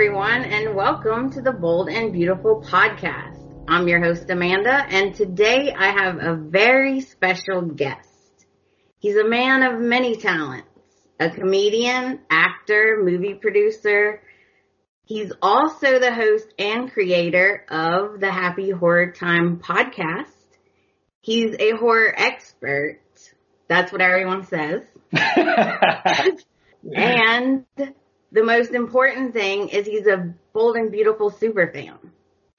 everyone, and welcome to the Bold and Beautiful podcast. I'm your host, Amanda, and today I have a very special guest. He's a man of many talents, a comedian, actor, movie producer. He's also the host and creator of the Happy Horror Time podcast. He's a horror expert. That's what everyone says. and the most important thing is he's a bold and beautiful super fan.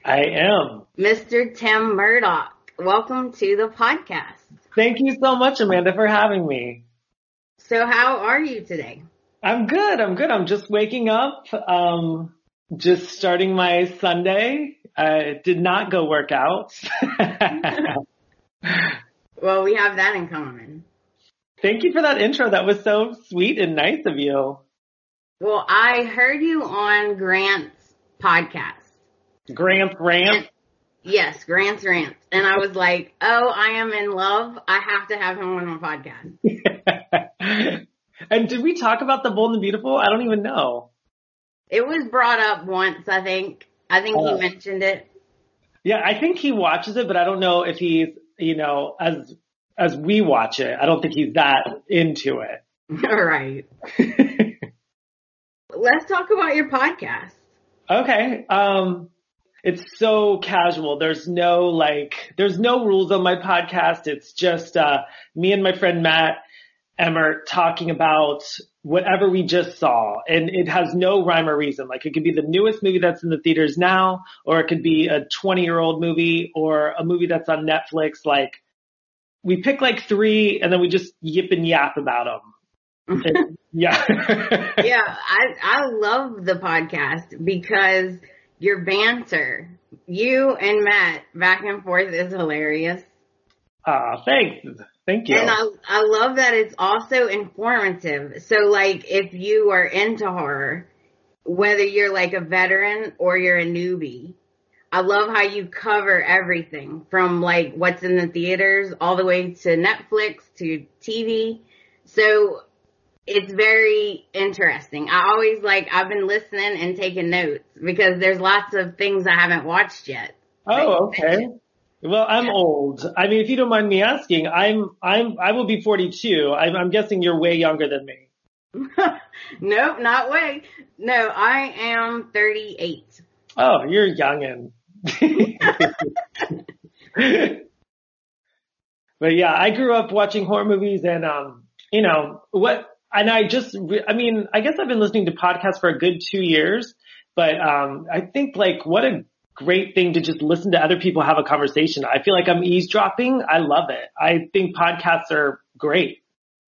I am. Mr. Tim Murdock, welcome to the podcast. Thank you so much, Amanda, for having me. So how are you today? I'm good. I'm good. I'm just waking up. Um, just starting my Sunday. I did not go work out. well, we have that in common. Thank you for that intro. That was so sweet and nice of you. Well, I heard you on Grant's podcast. Grant's rant? Yes, Grant's rant. And I was like, oh, I am in love. I have to have him on my podcast. and did we talk about the Bold and Beautiful? I don't even know. It was brought up once, I think. I think uh, he mentioned it. Yeah, I think he watches it, but I don't know if he's, you know, as as we watch it, I don't think he's that into it. All right. Let's talk about your podcast. Okay. Um, it's so casual. There's no like, there's no rules on my podcast. It's just, uh, me and my friend Matt Emmert talking about whatever we just saw. And it has no rhyme or reason. Like it could be the newest movie that's in the theaters now, or it could be a 20 year old movie or a movie that's on Netflix. Like we pick like three and then we just yip and yap about them yeah. yeah, I I love the podcast because your banter, you and Matt back and forth is hilarious. Ah, uh, thanks. Thank you. And I I love that it's also informative. So like if you are into horror, whether you're like a veteran or you're a newbie, I love how you cover everything from like what's in the theaters all the way to Netflix to TV. So it's very interesting. I always like, I've been listening and taking notes because there's lots of things I haven't watched yet. Oh, okay. Well, I'm yeah. old. I mean, if you don't mind me asking, I'm, I'm, I will be 42. I'm, I'm guessing you're way younger than me. nope, not way. No, I am 38. Oh, you're youngin'. but yeah, I grew up watching horror movies and, um, you know, what, and I just, I mean, I guess I've been listening to podcasts for a good two years, but, um, I think like what a great thing to just listen to other people have a conversation. I feel like I'm eavesdropping. I love it. I think podcasts are great.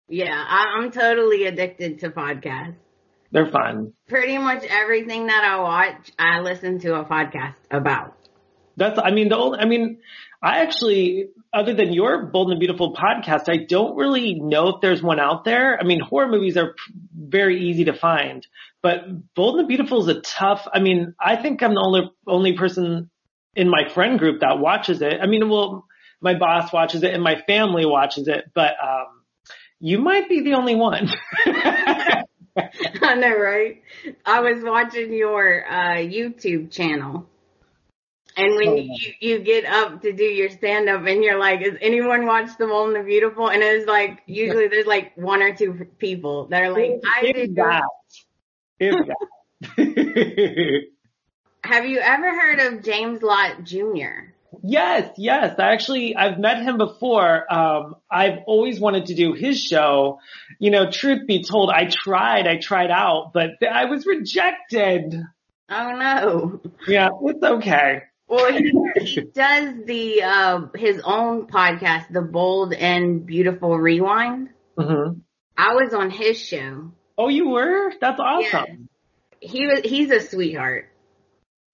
Yeah, I'm totally addicted to podcasts. They're fun. Pretty much everything that I watch, I listen to a podcast about. That's, I mean, the only, I mean, I actually, other than your Bold and Beautiful podcast, I don't really know if there's one out there. I mean, horror movies are very easy to find, but Bold and Beautiful is a tough, I mean, I think I'm the only, only person in my friend group that watches it. I mean, well, my boss watches it and my family watches it, but, um, you might be the only one. I know, right? I was watching your, uh, YouTube channel and when oh, you, you get up to do your stand up and you're like, has anyone watched The Bold and the Beautiful? And it's like, usually there's like one or two people that are like, I did that. that. Have you ever heard of James Lott Jr.? Yes, yes. I actually, I've met him before. Um, I've always wanted to do his show. You know, truth be told, I tried, I tried out, but I was rejected. Oh no. Yeah, it's okay. Well, he, he does the uh, his own podcast, The Bold and Beautiful Rewind. Mm-hmm. I was on his show. Oh, you were? That's awesome. Yeah. He was. He's a sweetheart.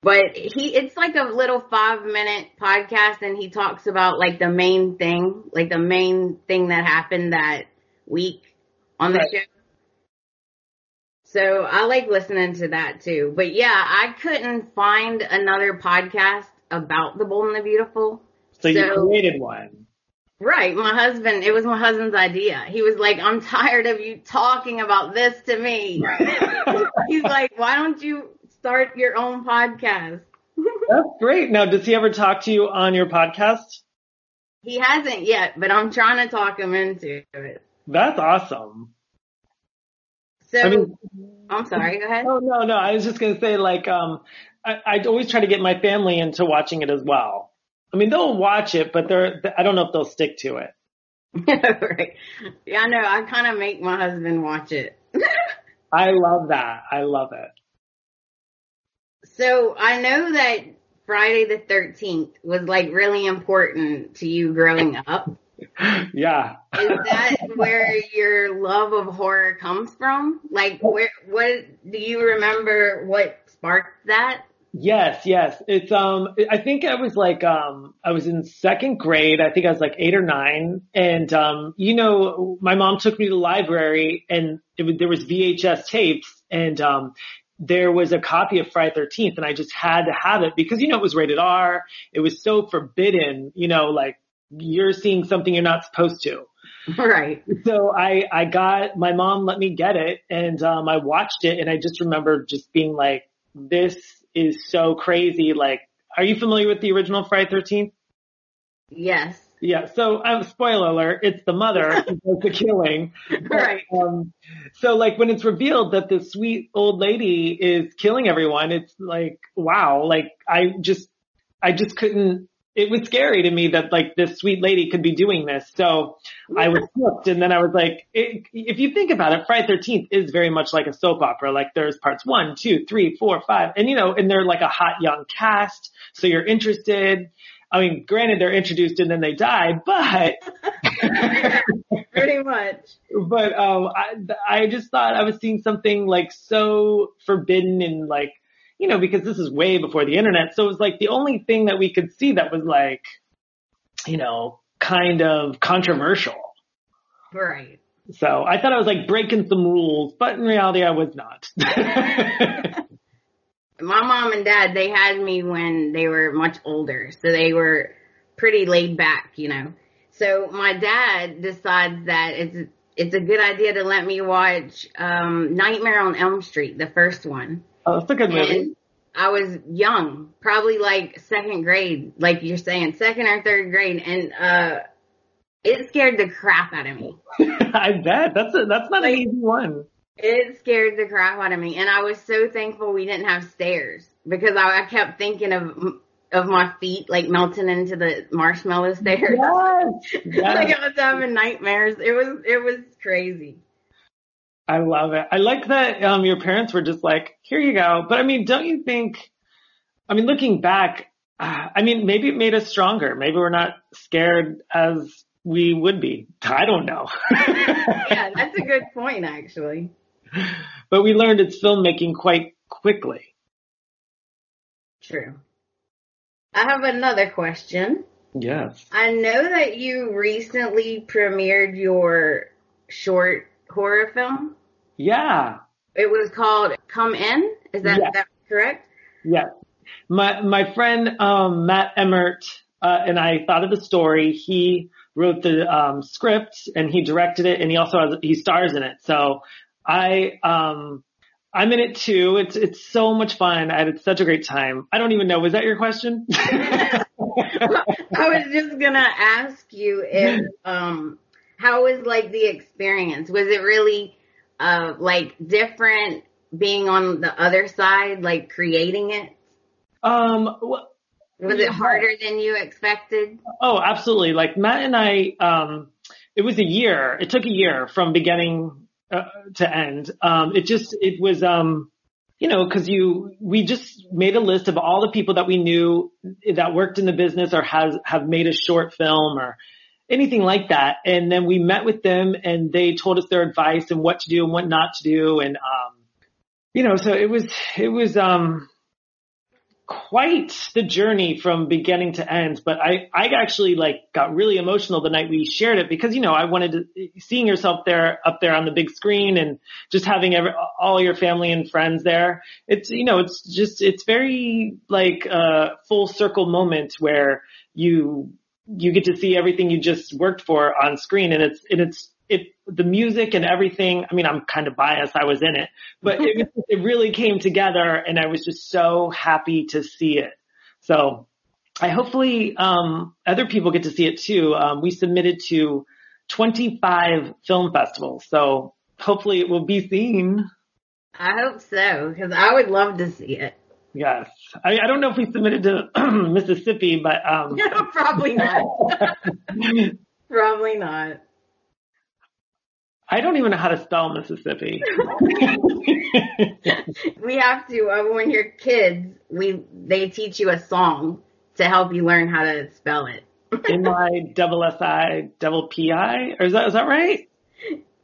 But he, it's like a little five minute podcast and he talks about like the main thing, like the main thing that happened that week on the right. show. So I like listening to that too. But yeah, I couldn't find another podcast about the Bold and the Beautiful. So, so you created one. Right. My husband, it was my husband's idea. He was like, I'm tired of you talking about this to me. He's like, why don't you start your own podcast. That's great. Now, does he ever talk to you on your podcast? He hasn't yet, but I'm trying to talk him into it. That's awesome. So, I mean, I'm sorry, go ahead. Oh, no, no. I was just going to say, like, um, I, I always try to get my family into watching it as well. I mean, they'll watch it, but they're, I don't know if they'll stick to it. right. Yeah, I know. I kind of make my husband watch it. I love that. I love it. So I know that Friday the 13th was like really important to you growing up. yeah. Is that where your love of horror comes from? Like where, what, do you remember what sparked that? Yes, yes. It's um I think I was like um I was in second grade. I think I was like 8 or 9 and um you know my mom took me to the library and it there was VHS tapes and um there was a copy of Friday 13th and I just had to have it because you know it was rated R. It was so forbidden, you know, like you're seeing something you're not supposed to. Right. So I, I got, my mom let me get it and, um, I watched it and I just remember just being like, this is so crazy. Like, are you familiar with the original Friday 13th? Yes. Yeah. So, um, spoiler alert, it's the mother who does the killing. right. Um, so like when it's revealed that the sweet old lady is killing everyone, it's like, wow. Like I just, I just couldn't, it was scary to me that like this sweet lady could be doing this. So I was hooked and then I was like, it, if you think about it, Friday 13th is very much like a soap opera. Like there's parts one, two, three, four, five, and you know, and they're like a hot young cast. So you're interested. I mean, granted they're introduced and then they die, but pretty much. But um, I I just thought I was seeing something like so forbidden and like you know because this is way before the internet, so it was like the only thing that we could see that was like you know kind of controversial. Right. So I thought I was like breaking some rules, but in reality I was not. my mom and dad, they had me when they were much older, so they were pretty laid back, you know. So my dad decides that it's it's a good idea to let me watch um Nightmare on Elm Street, the first one. Oh, that's a good movie. And I was young, probably like second grade, like you're saying, second or third grade, and uh it scared the crap out of me. I bet that's a, that's not like, an easy one. It scared the crap out of me, and I was so thankful we didn't have stairs because I, I kept thinking of of my feet like melting into the marshmallow stairs. Yes, yes. like I was having nightmares. It was it was crazy. I love it. I like that um your parents were just like, here you go. But I mean, don't you think? I mean, looking back, uh, I mean, maybe it made us stronger. Maybe we're not scared as we would be. I don't know. yeah, that's a good point, actually. But we learned its filmmaking quite quickly. True. I have another question. Yes. I know that you recently premiered your short horror film. Yeah. It was called Come In. Is that, yes. that correct? Yes. My my friend um, Matt Emmert uh, and I thought of the story. He wrote the um, script and he directed it, and he also has he stars in it. So I um I'm in it too. It's it's so much fun. I had such a great time. I don't even know. Was that your question? I was just gonna ask you if um how was like the experience? Was it really uh like different being on the other side, like creating it? Um well, was it harder than you expected? Oh, absolutely. Like Matt and I um it was a year. It took a year from beginning uh, to end. Um, it just, it was, um, you know, cause you, we just made a list of all the people that we knew that worked in the business or has, have made a short film or anything like that. And then we met with them and they told us their advice and what to do and what not to do. And, um, you know, so it was, it was, um, quite the journey from beginning to end, but I, I actually like got really emotional the night we shared it because, you know, I wanted to, seeing yourself there up there on the big screen and just having every, all your family and friends there. It's, you know, it's just, it's very like a full circle moment where you, you get to see everything you just worked for on screen and it's, and it's it, the music and everything, I mean, I'm kind of biased. I was in it, but it, it really came together and I was just so happy to see it. So I hopefully, um, other people get to see it too. Um, we submitted to 25 film festivals. So hopefully it will be seen. I hope so, because I would love to see it. Yes. I, I don't know if we submitted to Mississippi, but um probably not. probably not. I don't even know how to spell Mississippi. we have to uh, when you're kids, we they teach you a song to help you learn how to spell it. M I double S I double P I, or is that is that right?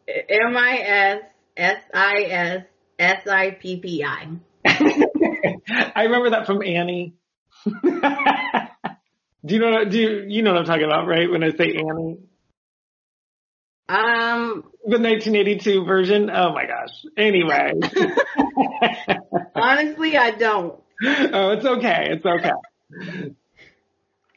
M I S S I S S I P P I. I remember that from Annie. do you know? Do you you know what I'm talking about, right? When I say Annie. Um, the 1982 version. Oh my gosh. Anyway. honestly, I don't. Oh, it's okay. It's okay.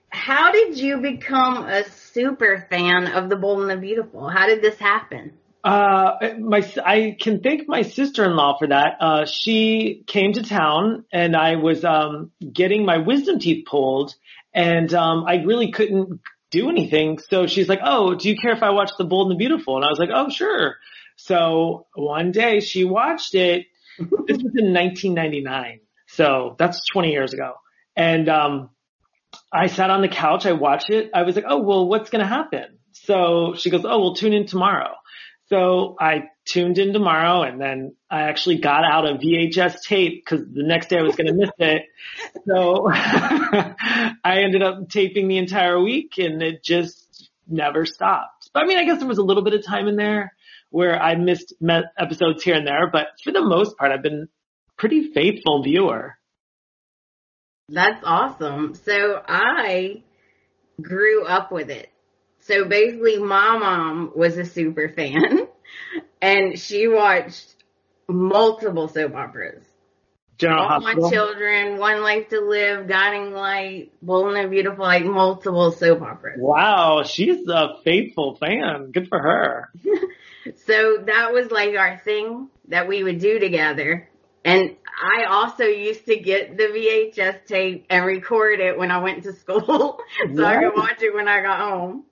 How did you become a super fan of The Bold and the Beautiful? How did this happen? Uh, my, I can thank my sister-in-law for that. Uh, she came to town and I was, um, getting my wisdom teeth pulled and, um, I really couldn't do anything. So she's like, Oh, do you care if I watch The Bold and the Beautiful? And I was like, Oh, sure. So one day she watched it. this was in 1999. So that's 20 years ago. And, um, I sat on the couch. I watched it. I was like, Oh, well, what's going to happen? So she goes, Oh, we'll tune in tomorrow. So I tuned in tomorrow and then I actually got out a VHS tape because the next day I was going to miss it. So I ended up taping the entire week and it just never stopped. But I mean, I guess there was a little bit of time in there where I missed episodes here and there, but for the most part, I've been pretty faithful viewer. That's awesome. So I grew up with it. So basically my mom was a super fan and she watched multiple soap operas. General All Hospital. My Children, One Life to Live, Guiding Light, Bold and Beautiful, like multiple soap operas. Wow, she's a faithful fan. Good for her. so that was like our thing that we would do together. And I also used to get the VHS tape and record it when I went to school so I could watch it when I got home.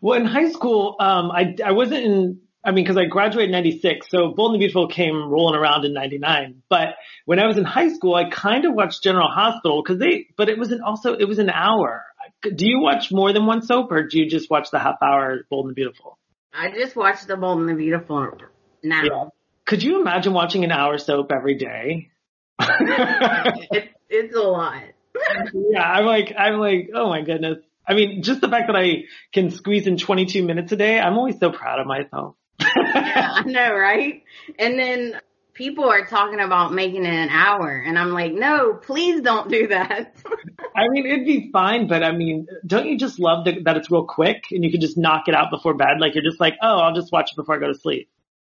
Well, in high school, um, I, I wasn't in, I mean, cause I graduated in 96. So Bold and the Beautiful came rolling around in 99. But when I was in high school, I kind of watched General Hospital cause they, but it was an also, it was an hour. Do you watch more than one soap or do you just watch the half hour Bold and the Beautiful? I just watched the Bold and the Beautiful now. Yeah. Could you imagine watching an hour soap every day? it's, it's a lot. yeah, I'm like, I'm like, oh my goodness. I mean, just the fact that I can squeeze in 22 minutes a day, I'm always so proud of myself. yeah, I know, right? And then people are talking about making it an hour and I'm like, no, please don't do that. I mean, it'd be fine, but I mean, don't you just love the, that it's real quick and you can just knock it out before bed? Like you're just like, oh, I'll just watch it before I go to sleep.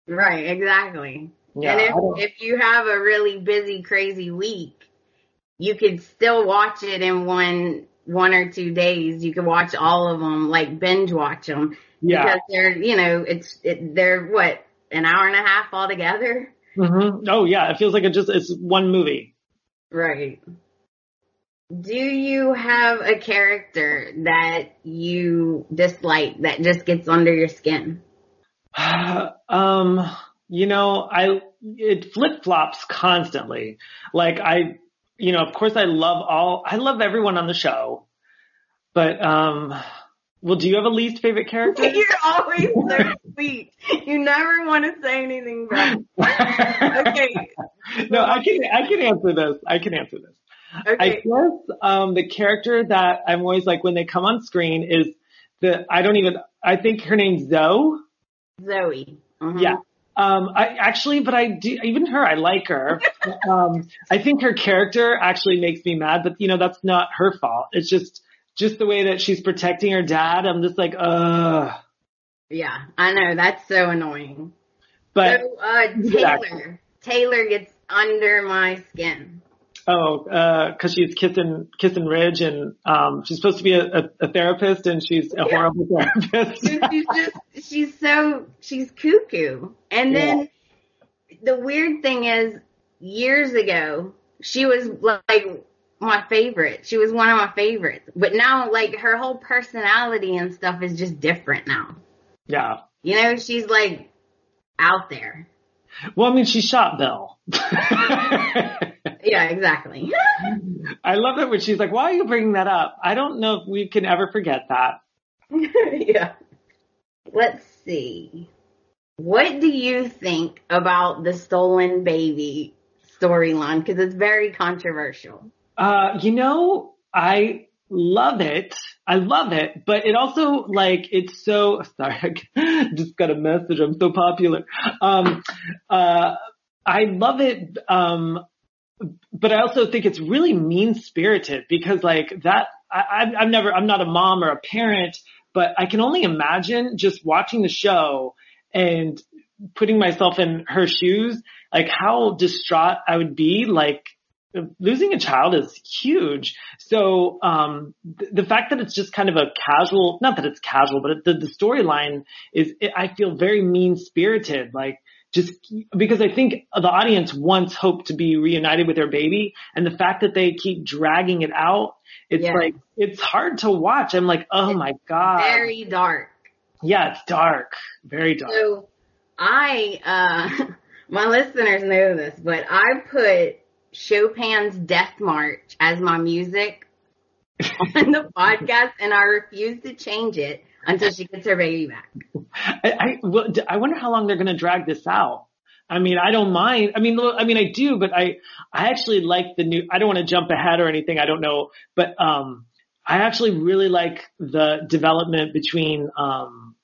Right, exactly. Yeah, and if, if you have a really busy, crazy week, you could still watch it in one one or two days. You can watch all of them, like binge watch them. Yeah. Because they're, you know, it's, it, they're what, an hour and a half altogether? Mm-hmm. Oh yeah, it feels like it just, it's one movie. Right. Do you have a character that you dislike that just gets under your skin? um, you know, I, it flip flops constantly. Like I, you know, of course I love all, I love everyone on the show, but, um, well, do you have a least favorite character? You're always so sweet. You never want to say anything bad. okay. No, I can, I can answer this. I can answer this. Okay. I guess, um, the character that I'm always like when they come on screen is the, I don't even, I think her name's Zoe. Zoe. Uh-huh. Yeah. Um, I actually, but I do, even her, I like her. um, I think her character actually makes me mad, but you know, that's not her fault. It's just, just the way that she's protecting her dad. I'm just like, uh. Yeah, I know. That's so annoying. But, so, uh, Taylor, Taylor gets under my skin. Oh, uh, cause she's kissing, kissing Ridge and, um, she's supposed to be a, a, a therapist and she's a Yeah. horrible therapist. she's just she's so she's cuckoo. And then the weird thing is, years ago she was like my favorite. She was one of my favorites. But now, like her whole personality and stuff is just different now. yeah. You know, she's like out there. Well, I mean, she shot Bill. Yeah, exactly. I love it when she's like, why are you bringing that up? I don't know if we can ever forget that. yeah. Let's see. What do you think about the stolen baby storyline? Because it's very controversial. Uh, you know, I love it. I love it, but it also like it's so sorry. I just got a message. I'm so popular. Um, uh, I love it. Um, but I also think it's really mean spirited because like that. I, I've, never. I'm not a mom or a parent, but I can only imagine just watching the show and putting myself in her shoes, like how distraught I would be. Like losing a child is huge. So, um, th- the fact that it's just kind of a casual, not that it's casual, but the, the storyline is, it, I feel very mean spirited. Like just because I think the audience wants Hope to be reunited with their baby and the fact that they keep dragging it out, it's Yeah. like, it's hard to watch. I'm like, oh my God. Very dark. yeah, it's dark. Very dark. So I, uh, my listeners know this, but I put Chopin's Death March as my music on the podcast and I refuse to change it until she gets her baby back. I, I, I wonder how long they're going to drag this out. I mean, I don't mind. I mean, I mean, I do, but I, I actually like the new, I don't want to jump ahead or anything. I don't know, but, um, I actually really like the development between, um,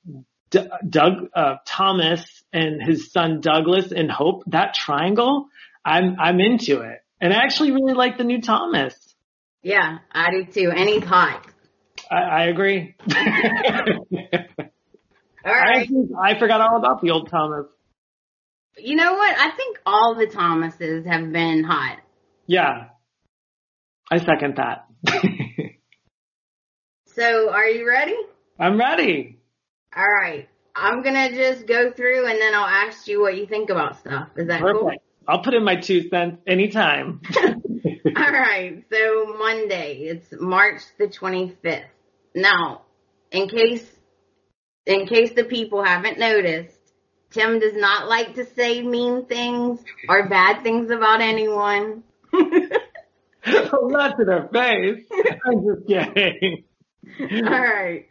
D- Doug, uh, Thomas and his son Douglas and Hope. That triangle, I'm, I'm into it. And I actually really like the new Thomas. Yeah, I do too. And he's hot. I, I agree. All I, I forgot all about the old Thomas. You know what? I think all the Thomases have been hot. Yeah. I second that. So are you ready? I'm ready. All right. I'm gonna just go through and then I'll ask you what you think about stuff. Is that cool? Perfect. I'll put in my two cents anytime. All right. So Monday, it's March the 25th. Now, in case, in case the people haven't noticed, Tim does not like to say mean things or bad things about anyone. oh, not to their face. I'm just kidding. All right.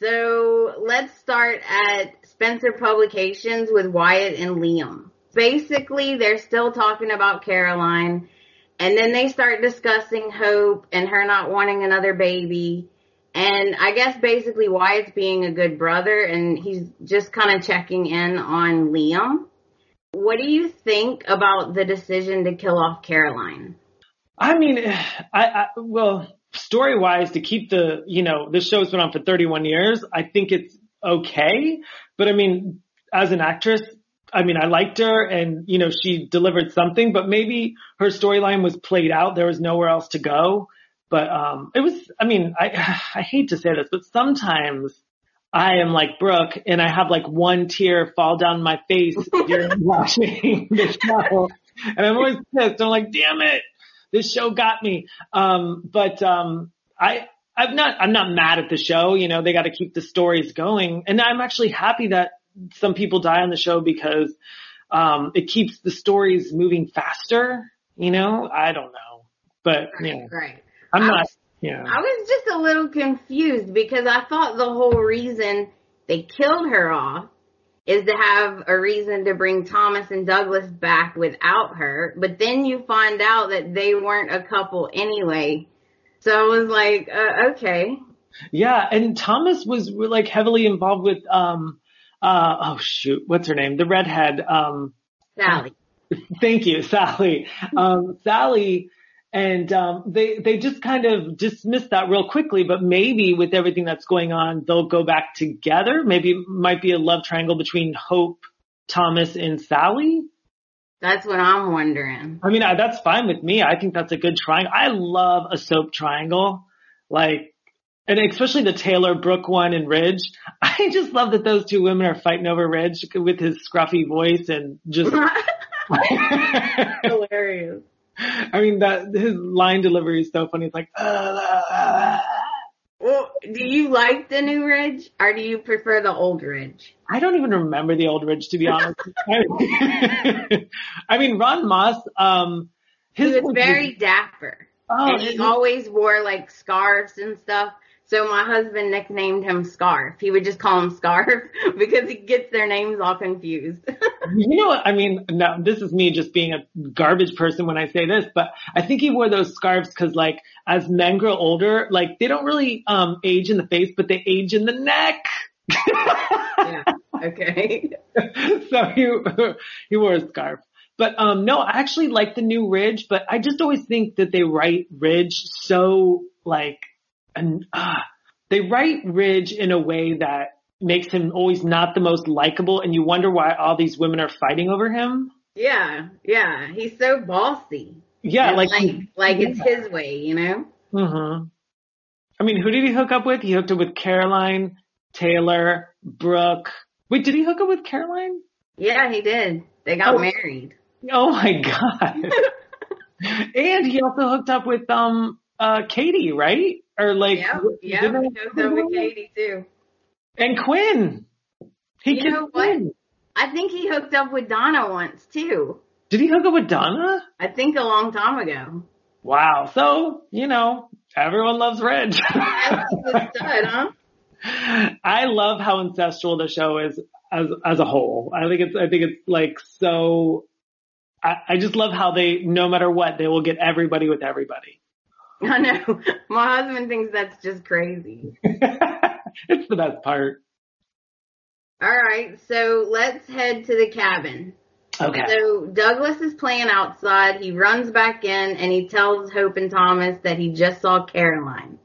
So let's start at Spencer Publications with Wyatt and Liam. Basically, they're still talking about Caroline, and then they start discussing Hope and her not wanting another baby. And I guess basically Wyatt's being a good brother, and he's just kind of checking in on Liam. What do you think about the decision to kill off Caroline? I mean, I, I well, story wise, to keep the, you know, this show's been on for 31 years. I think it's okay. But I mean, as an actress, I mean, I liked her and, you know, she delivered something, but maybe her storyline was played out. There was nowhere else to go. But, um, it was, I mean, I, I hate to say this, but sometimes I am like Brooke and I have like one tear fall down my face during watching the show. And I'm always pissed. I'm like, damn it. This show got me. Um, but, um, I, I'm not, I'm not mad at the show. You know, they got to keep the stories going. And I'm actually happy that some people die on the show because, um, it keeps the stories moving faster. You know, I don't know, but yeah, Right. I'm I not, was- yeah. I was just a little confused because I thought the whole reason they killed her off is to have a reason to bring Thomas and Douglas back without her. But then you find out that they weren't a couple anyway. So I was like, uh, okay. Yeah, and Thomas was like heavily involved with um uh oh shoot, what's her name? The redhead. Um Sally. thank you, Sally. Um Sally and um they they just kind of dismissed that real quickly, but maybe with everything that's going on, they'll go back together. Maybe it might be a love triangle between Hope, Thomas, and Sally. That's what I'm wondering. I mean, I, that's fine with me. I think that's a good triangle. I love a soap triangle. Like, and especially the Taylor Brooke one and Ridge. I just love that those two women are fighting over Ridge with his scruffy voice and just Hilarious. I mean that his line delivery is so funny. It's like, uh, Well, do you like the new Ridge or do you prefer the old Ridge? I don't even remember the old Ridge to be honest. I mean, Ronn Moss, um, his He was very dapper. oh, and he always wore like scarves and stuff. So my husband nicknamed him Scarf. He would just call him Scarf because he gets their names all confused. You know what? I mean, no, this is me just being a garbage person when I say this, but I think he wore those scarves because like as men grow older, like they don't really, um, age in the face, but they age in the neck. yeah. Okay. so he, he wore a scarf. But, um, no, I actually like the new Ridge, but I just always think that they write Ridge so like, and, ah, they write Ridge in a way that makes him always not the most likable and you wonder why all these women are fighting over him. Yeah. Yeah. He's so bossy. Yeah, like, like, like it's his way, you know? hmm I mean, who did he hook up with? He hooked up with Caroline, Taylor, Brooke. Wait, did he hook up with Caroline? Yeah, he did. They got Oh. married. Oh my god! and he also hooked up with um uh Katie, right? Or like, yeah. Yeah. He up with Katie too. and Quinn. He You know what? Quinn. I think he hooked up with Donna once too. Did he hook up with Donna? I think a long time ago. Wow. So you know, everyone loves Ridge. Stud, huh? I love how ancestral the show is as as a whole. I think it's I think it's like so. I, I just love how they, no matter what, they will get everybody with everybody. I know. My husband thinks that's just crazy. it's the best part. All right, so let's head to the cabin. Okay. So Douglas is playing outside. He runs back in and he tells Hope and Thomas that he just saw Caroline.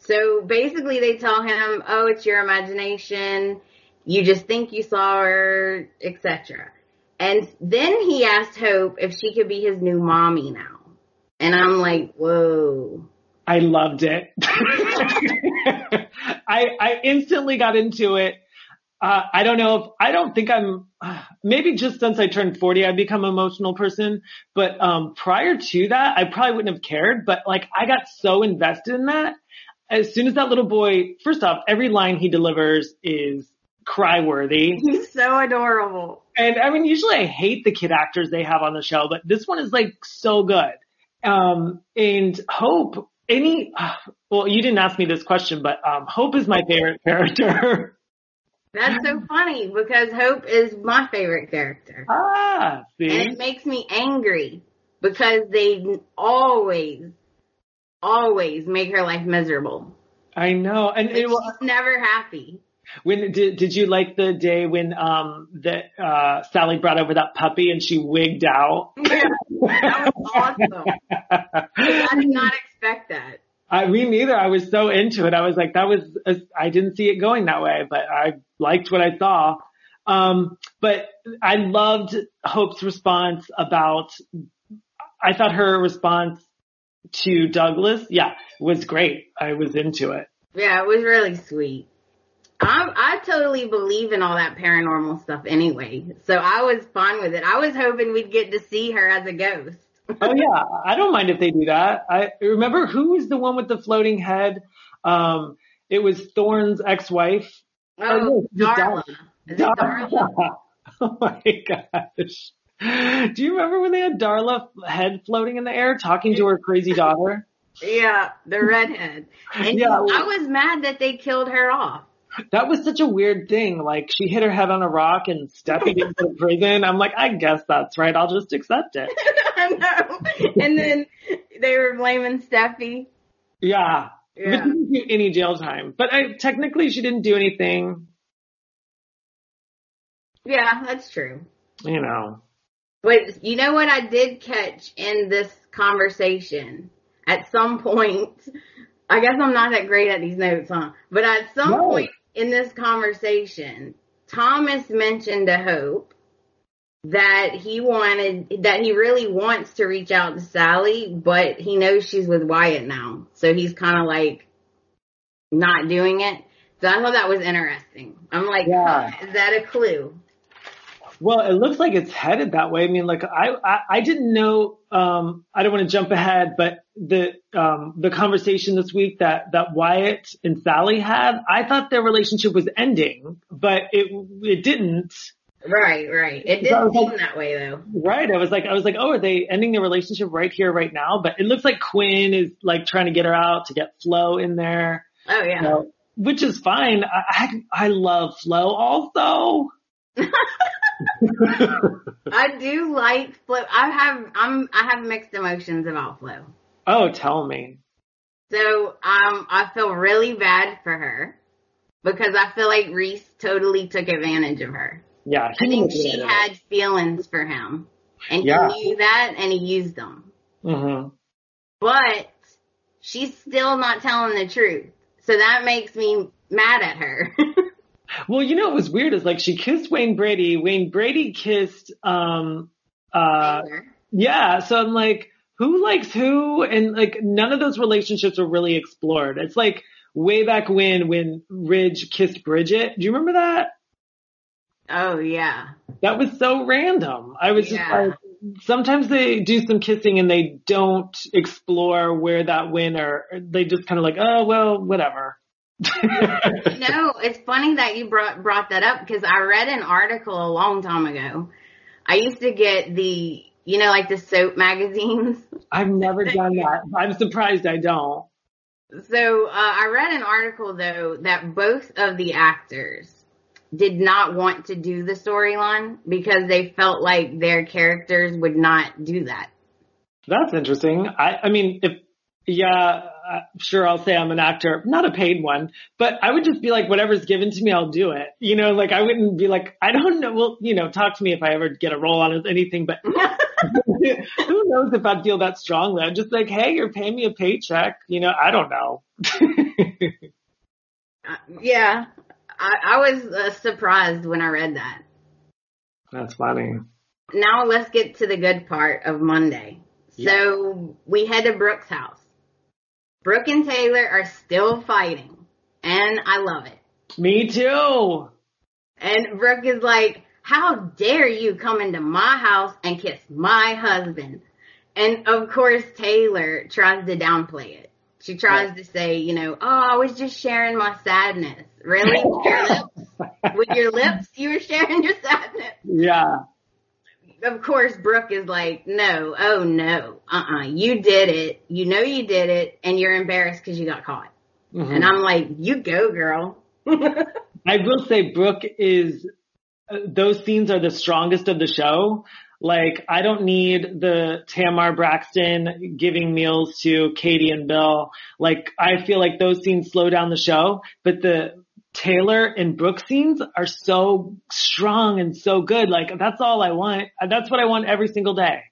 So basically they tell him, oh, it's your imagination. You just think you saw her, etc. And then he asked Hope if she could be his new mommy now. And I'm like, whoa. I loved it. I I instantly got into it. Uh, I don't know if I don't think I'm maybe just since I turned 40 I've become an emotional person, but um prior to that I probably wouldn't have cared, but like I got so invested in that. As soon as that little boy, first off, every line he delivers is cry worthy. He's so adorable. And I mean, usually I hate the kid actors they have on the show, but this one is like so good. Um, and Hope, any, well, you didn't ask me this question, but, um, Hope is my favorite character. That's so funny because Hope is my favorite character. ah, see? And it makes me angry because they always, always make her life miserable. I know. And Like, it, wa- she's never happy. When, did, did you like the day when, um, that, uh, Sally brought over that puppy and she wigged out? Yeah, that was awesome. I did not expect that. I, me neither. I was so into it. I was like, that was, I didn't see it going that way, but I liked what I saw. Um, but I loved Hope's response about, I thought her response to Douglas, yeah, was great. I was into it. Yeah, it was really sweet. I I totally believe in all that paranormal stuff anyway, so I was fine with it. I was hoping we'd get to see her as a ghost. Oh yeah, I don't mind if they do that. I remember who was the one with the floating head? Um, it was Thorne's ex-wife. Oh, no, Darla. Is it Darla? Oh my gosh. Do you remember when they had Darla head floating in the air talking to her crazy daughter? Yeah, the redhead. And Yeah. I was mad that they killed her off. That was such a weird thing. Like she hit her head on a rock and Steffy into the prison. I'm like, I guess that's right. I'll just accept it. I know. And then they were blaming Steffy. Yeah. But Yeah. she didn't do any jail time. But I, technically she didn't do anything, Yeah, that's true. you know. But you know what I did catch in this conversation? At some point, I guess I'm not that great at these notes, huh? But at some No. point in this conversation, Thomas mentioned a hope that he wanted that he really wants to reach out to Sally, but he knows she's with Wyatt now. So he's kind of like not doing it. So I thought that was interesting. I'm like, Yeah. huh, is that a clue? Well, it looks like it's headed that way. I mean, like I, I, I didn't know, um, I don't want to jump ahead, but the, um, the conversation this week that, that Wyatt and Sally had, I thought their relationship was ending, but it, it didn't. Right, right. It didn't was like- seem that way though. Right. I was like, I was like, oh, are they ending their relationship right here, right now? But it looks like Quinn is like trying to get her out to get Flo in there, Oh yeah. so- which is fine. I, I, I love Flo also. I do like Flo. I have I'm I have mixed emotions about Flo. oh, tell me. So um I feel really bad for her because I feel like Reese totally took advantage of her. Yeah. I think she had feelings for him and Yeah. he knew that and he used them. Mm-hmm. But she's still not telling the truth. So that makes me mad at her. Well, you know, what was weird is like she kissed Wayne Brady. Wayne Brady kissed, um, uh, yeah. So I'm like, who likes who? And like none of those relationships were really explored. It's like way back when, when Ridge kissed Bridget. Do you remember that? oh yeah. That was so random. I was just like, sometimes they do some kissing and they don't explore where that went or they just kind of like, oh, well, whatever. No, it's funny that you brought brought that up because I read an article a long time ago. I used to get the, you know, like the soap magazines. I've never done that. I'm surprised I don't. So uh, I read an article though that both of the actors did not want to do the storyline because they felt like their characters would not do that. That's interesting. I, I mean, if, yeah, uh, sure, I'll say I'm an actor, not a paid one, but I would just be like, whatever's given to me, I'll do it. You know, like I wouldn't be like, I don't know. Well, you know, talk to me if I ever get a role on anything, but who knows if I'd feel that strongly. I'm just like, hey, you're paying me a paycheck. You know, I don't know. Uh, yeah, I, I was uh, surprised when I read that. That's funny. Now let's get to the good part of Monday. So we head to Brooke's house. Brooke and Taylor are still fighting, and I love it. Me too. And Brooke is like, how dare you come into my house and kiss my husband? And of course, Taylor tries to downplay it. She tries to say, you know, oh, I was just sharing my sadness. Really? With your lips? With your lips, you were sharing your sadness. Yeah. Of course, Brooke is like, no, oh no, uh-uh, you did it. You know you did it, and you're embarrassed because you got caught. Mhm. And I'm like, you go, girl. I will say Brooke is, uh, those scenes are the strongest of the show. Like, I don't need the Tamar Braxton giving meals to Katie and Bill. Like, I feel like those scenes slow down the show, but the Taylor and Brooke scenes are so strong and so good. Like, that's all I want. That's what I want every single day.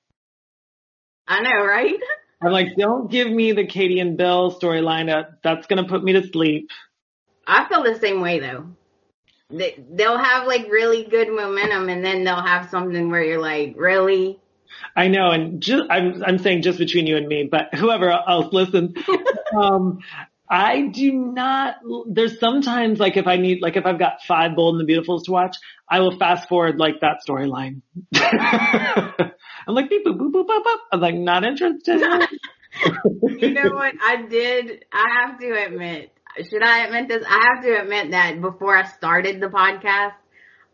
I know, right? I'm like, don't give me the Katie and Bill storyline. That's gonna put me to sleep. I feel the same way though. They, they'll have like really good momentum and then they'll have something where you're like, really? I know, and just I'm I'm saying just between you and me, but whoever else listens, um, I do not. There's sometimes like if I need like if I've got five Bold and the Beautifuls to watch, I will fast forward like that storyline. I'm like beep boop boop boop boop boop. I'm like not interested. You know what? I did, I have to admit, should I admit this? I have to admit that before I started the podcast,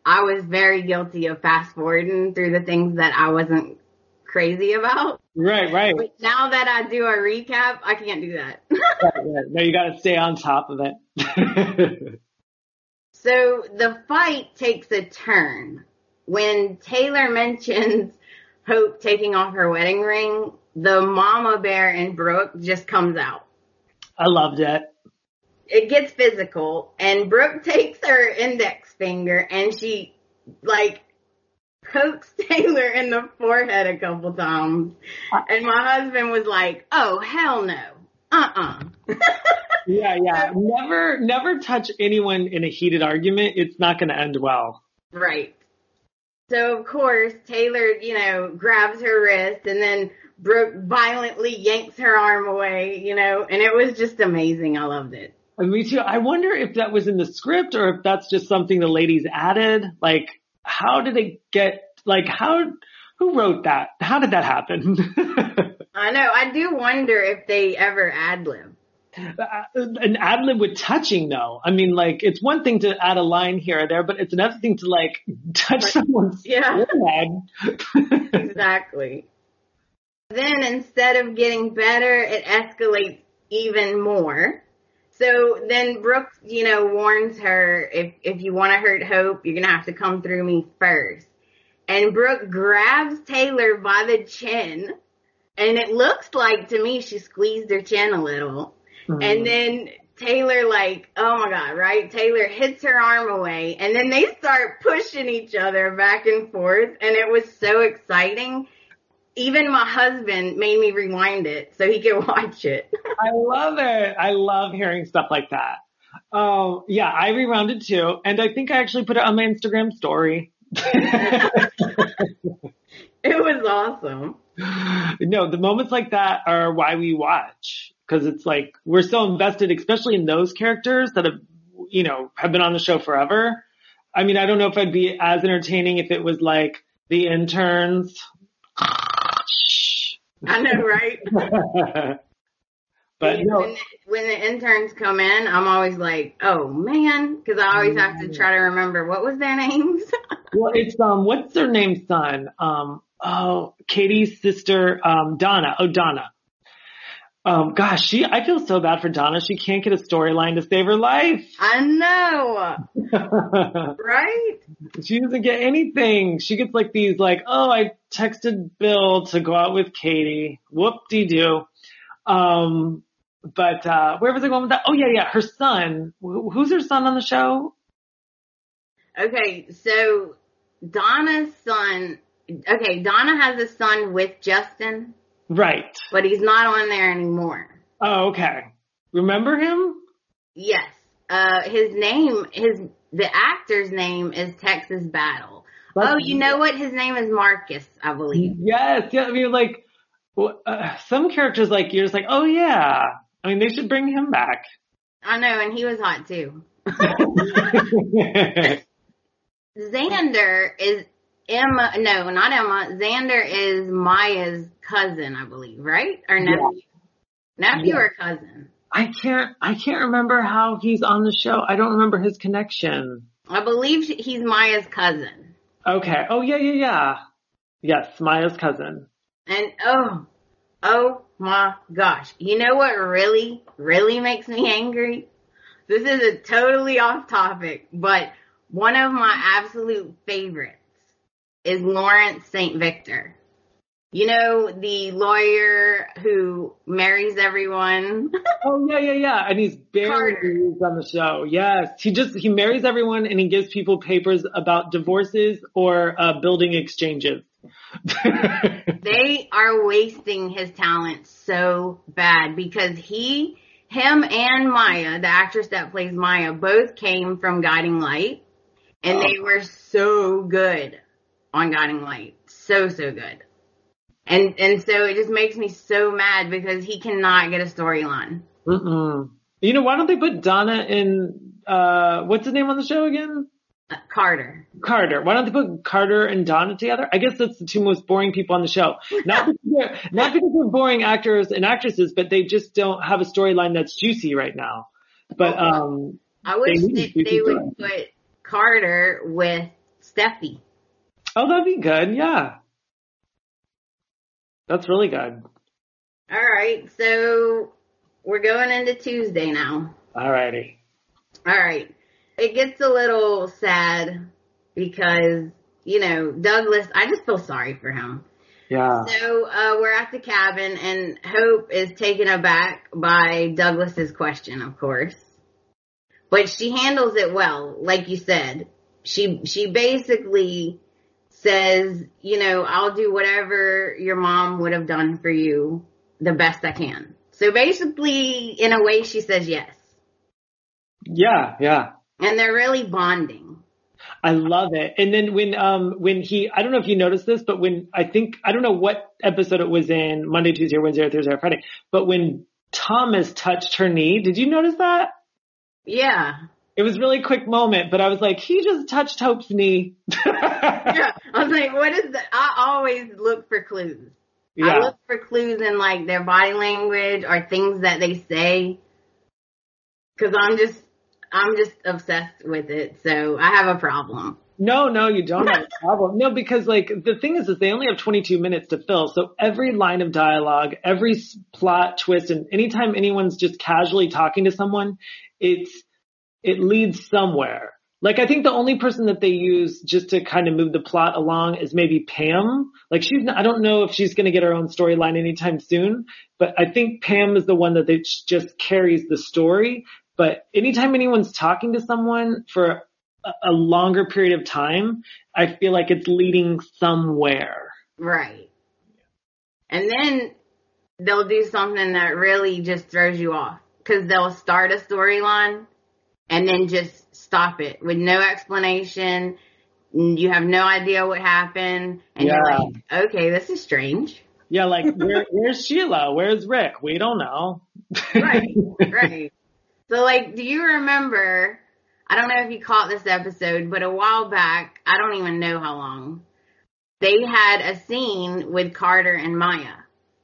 I was very guilty of fast forwarding through the things that I wasn't crazy about. Right, right. But now that I do a recap, I can't do that. right, right. No, you got to stay on top of it. So the fight takes a turn when Taylor mentions Hope taking off her wedding ring. The mama bear in Brooke just comes out. I loved it. It gets physical, and Brooke takes her index finger and she like pokes Taylor in the forehead a couple times. And my husband was like, "Oh hell no, uh uh Yeah, yeah. Never, never touch anyone in a heated argument. It's not going to end well. Right. So of course Taylor, you know, grabs her wrist and then Brooke violently yanks her arm away, you know, and it was just amazing. I loved it. Me too. I wonder if that was in the script or if that's just something the ladies added. Like, how did it get, like, how, who wrote that? How did that happen? I know. I do wonder if they ever ad lib. Uh, an ad lib with touching though. I mean, like, it's one thing to add a line here or there, but it's another thing to like touch someone's Yeah. forehead. Exactly. Then instead of getting better, it escalates even more. So then Brooke, you know, warns her if if you want to hurt Hope, you're gonna have to come through me first. And Brooke grabs Taylor by the chin, and it looks like to me she squeezed her chin a little. Hmm. And then Taylor like, oh my god, right? Taylor hits her arm away and then they start pushing each other back and forth and it was so exciting. Even my husband made me rewind it so he could watch it. I love it. I love hearing stuff like that. Oh, yeah, I rewound it too. And I think I actually put it on my Instagram story. It was awesome. no, the moments like that are why we watch. Cause it's like, we're so invested, especially in those characters that have, you know, have been on the show forever. I mean, I don't know if I'd be as entertaining if it was like the interns. I know, right? but when, the, when the interns come in, I'm always like, oh man, because I always have to try to remember what was their names. well, it's, um, what's their name, son? Um, oh, Katie's sister, um, Donna. Oh, Donna. Um, gosh, she, I feel so bad for Donna. She can't get a storyline to save her life. I know, right? she doesn't get anything. She gets like these like, oh, I texted Bill to go out with Katie. Whoop de doo. Um, but, uh, where was I going with that? Oh yeah, yeah, her son. Wh- Who's her son on the show? Okay, so Donna's son. Okay, Donna has a son with Justin, Right. but he's not on there anymore. Oh, okay. Remember him? Yes. Uh, his name, his the actor's name is Texas Battle. That's- oh, you know what? His name is Marcus, I believe. Yes, yeah. I mean, like, uh, some characters, like, you're just like, oh yeah. I mean, they should bring him back. I know, and he was hot too. Xander is Emma. No, not Emma. Xander is Maya's cousin, I believe, right? Or nephew? Nephew Yeah. or cousin? I can't, I can't remember how he's on the show. I don't remember his connection. I believe he's Maya's cousin. Okay. Oh yeah, yeah, yeah. Yes, Maya's cousin. And oh, oh my gosh. You know what really, really makes me angry? This is a totally off topic, but one of my absolute favorites is Lawrence St. Victor. You know, the lawyer who marries everyone. Oh yeah, yeah, yeah. And he's barely used on the show. Yes, he just he marries everyone and he gives people papers about divorces or uh, building exchanges. they are wasting his talent so bad because he, him and Maya, the actress that plays Maya, both came from Guiding Light and they were so good on Guiding Light. So, so good. And, and so it just makes me so mad because he cannot get a storyline. You know, why don't they put Donna in, uh, what's his name on the show again? Uh, Carter. Carter. Why don't they put Carter and Donna together? I guess that's the two most boring people on the show. Not because they're, not because they're boring actors and actresses, but they just don't have a storyline that's juicy right now. But, um, I wish They they would put Carter with Steffy. Oh, that'd be good. Yeah. That's really good. All right. So we're going into Tuesday now. All righty. All right. It gets a little sad because, you know, Douglas, I just feel sorry for him. Yeah. So, uh, we're at the cabin and Hope is taken aback by Douglas's question, of course. But she handles it well, like you said. She, she basically says, you know, I'll do whatever your mom would have done for you the best I can. So basically, in a way, she says yes. Yeah, yeah. And they're really bonding. I love it. And then when um when he I don't know if you noticed this, but when I think I don't know what episode it was in Monday, Tuesday, or Wednesday, or Thursday, or Friday, but when Thomas touched her knee, did you notice that? Yeah. It was a really quick moment, but I was like, he just touched Hope's knee. yeah. I was like, what is that? I always look for clues. Yeah. I look for clues in like their body language or things that they say. Cause I'm just, I'm just obsessed with it. So I have a problem. No, no, you don't have a problem. No, because like the thing is, is they only have 22 minutes to fill. So every line of dialogue, every plot twist, and anytime anyone's just casually talking to someone, it's, it leads somewhere. Like I think the only person that they use just to kind of move the plot along is maybe Pam. Like she's not, I don't know if she's going to get her own storyline anytime soon, but I think Pam is the one that they just carries the story. But anytime anyone's talking to someone for a, a longer period of time, I feel like it's leading somewhere. Right. And then they'll do something that really just throws you off. Cause they'll start a storyline and then just stop it with no explanation. You have no idea what happened. And you're like, okay, this is strange. Yeah, like where, where's Sheila? Where's Rick? We don't know. Right. right. So like, do you remember, I don't know if you caught this episode, but a while back, I don't even know how long, they had a scene with Carter and Maya.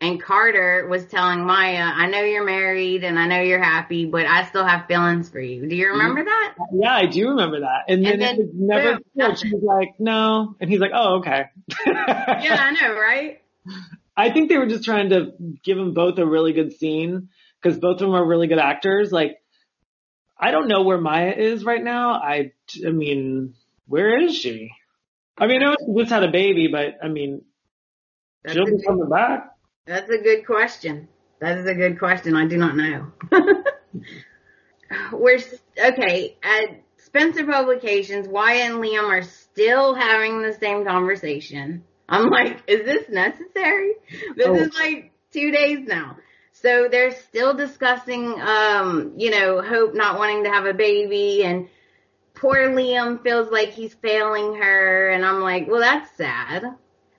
And Carter was telling Maya, I know you're married and I know you're happy, but I still have feelings for you. Do you mm-hmm. remember that? Yeah, I do remember that. And then And then it was never boom. She was like, no. And he's like, oh, okay. Yeah, I know, right? I think they were just trying to give them both a really good scene because both of them are really good actors. Like, I don't know where Maya is right now. I, I mean, where is she? I mean, I know she just had a baby, but I mean, That's she'll be coming back. That's a good question. That is a good question. I do not know. We're okay at Spencer Publications. Wyatt and Liam are still having the same conversation. I'm like, is this necessary? This Oh. is like two days now. So they're still discussing, um, you know, Hope not wanting to have a baby and poor Liam feels like he's failing her. And I'm like, well, that's sad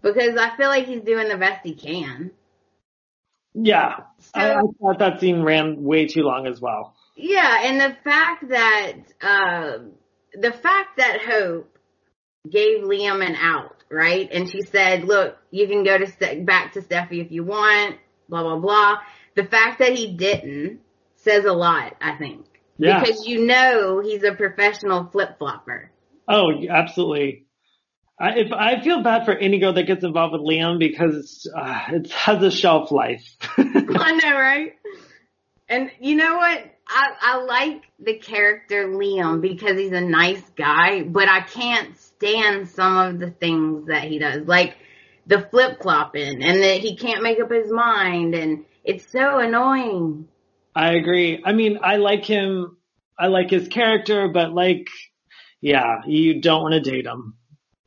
because I feel like he's doing the best he can. Yeah. I, I thought that scene ran way too long as well. Yeah, and the fact that uh, the fact that Hope gave Liam an out, right? And she said, "Look, you can go to Ste- back to Steffy if you want." Blah blah blah. The fact that he didn't says a lot, I think, Yeah. because you know he's a professional flip flopper. Oh, absolutely. I, if I feel bad for any girl that gets involved with Liam because uh, it has a shelf life. I know, right? And you know what? I, I like the character Liam because he's a nice guy, but I can't stand some of the things that he does. Like the flip flopping and that he can't make up his mind and it's so annoying. I agree. I mean, I like him. I like his character, but like, yeah, you don't want to date him.